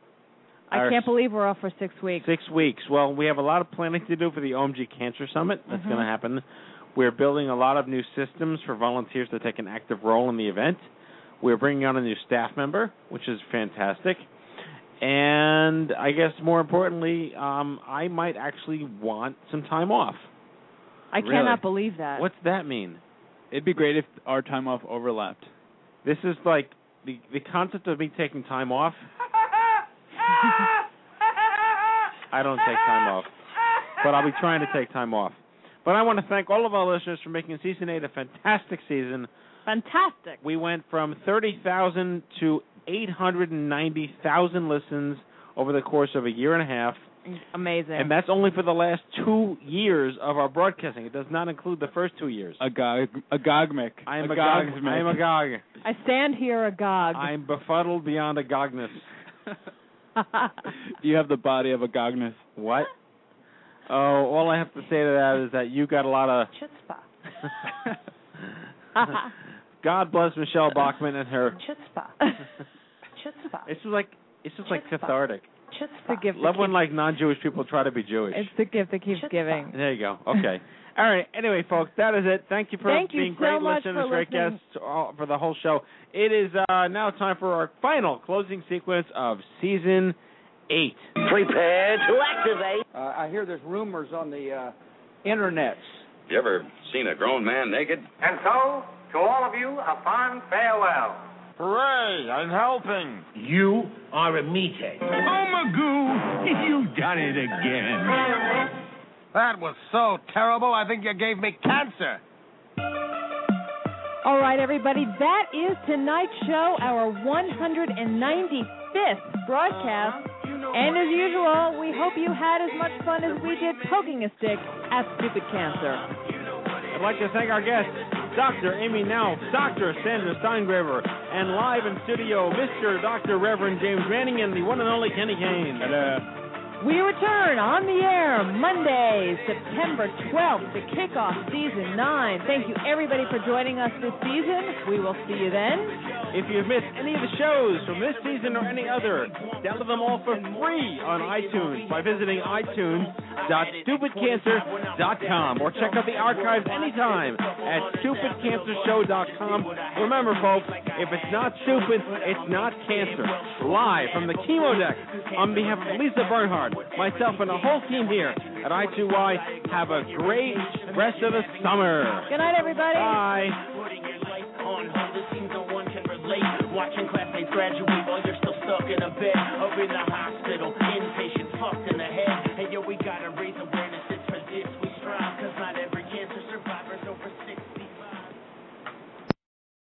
I Our can't believe we're off for six weeks. Six weeks. Well, we have a lot of planning to do for the OMG Cancer Summit. That's Mhm. going to happen. We're building a lot of new systems for volunteers to take an active role in the event. We're bringing on a new staff member, which is fantastic. And I guess more importantly, um, I might actually want some time off. I Really? cannot believe that. What's that mean? It'd be great if our time off overlapped. This is like the the concept of me taking time off. I don't take time off, but I'll be trying to take time off. But I want to thank all of our listeners for making season eight a fantastic season. Fantastic. We went from thirty thousand to eight hundred and ninety thousand listens over the course of a year and a half, Amazing. and that's only for the last two years of our broadcasting. It does not include the first two years. Agog agogmic. I am Agogmic. agog. I am agog. I stand here agog. I'm befuddled beyond agogness. you have the body of Agognus. What? Oh, all I have to say to that is that you got a lot of. Chutzpah. God bless Michele Bachmann and her. Chutzpah. Chutzpah. It's just like it's just like Chutzpah. cathartic. the gift Love that when like non-Jewish people try to be Jewish. It's the gift that keeps Chutzpah. giving. There you go. Okay. All right. Anyway, folks, that is it. Thank you for Thank you being so great listeners, for great listening. guests all, for the whole show. It is uh, now time for our final closing sequence of season eight. Prepare to activate. Uh, I hear there's rumors on the uh, internets. You ever seen a grown man naked? And so, to all of you, a fond farewell. Hooray, I'm helping. You are a meathead. Oh, Magoo, you've done it again. That was so terrible, I think you gave me cancer. All right, everybody, that is tonight's show, our 195th broadcast. Uh-huh. And as usual, we hope you had as much fun as we did poking a stick at stupid cancer. I'd like to thank our guests, Dr. Aimee Knauff, Dr. Sandra Steingraber, and live in studio, Mr. Dr. Reverend James Manning and the one and only Kenny Kane. We return on the air Monday, September 12th to kick off season 9. Thank you, everybody, for joining us this season. We will see you then. If you've missed any of the shows from this season or any other, download them all for free on iTunes by visiting itunes.stupidcancer.com or check out the archives anytime at stupidcancershow.com. Remember, folks, if it's not stupid, it's not cancer. Live from the chemo deck, on behalf of Lisa Bernhardt, myself, and the whole team here at I2Y, have a great rest of the summer. Good night, everybody. Bye.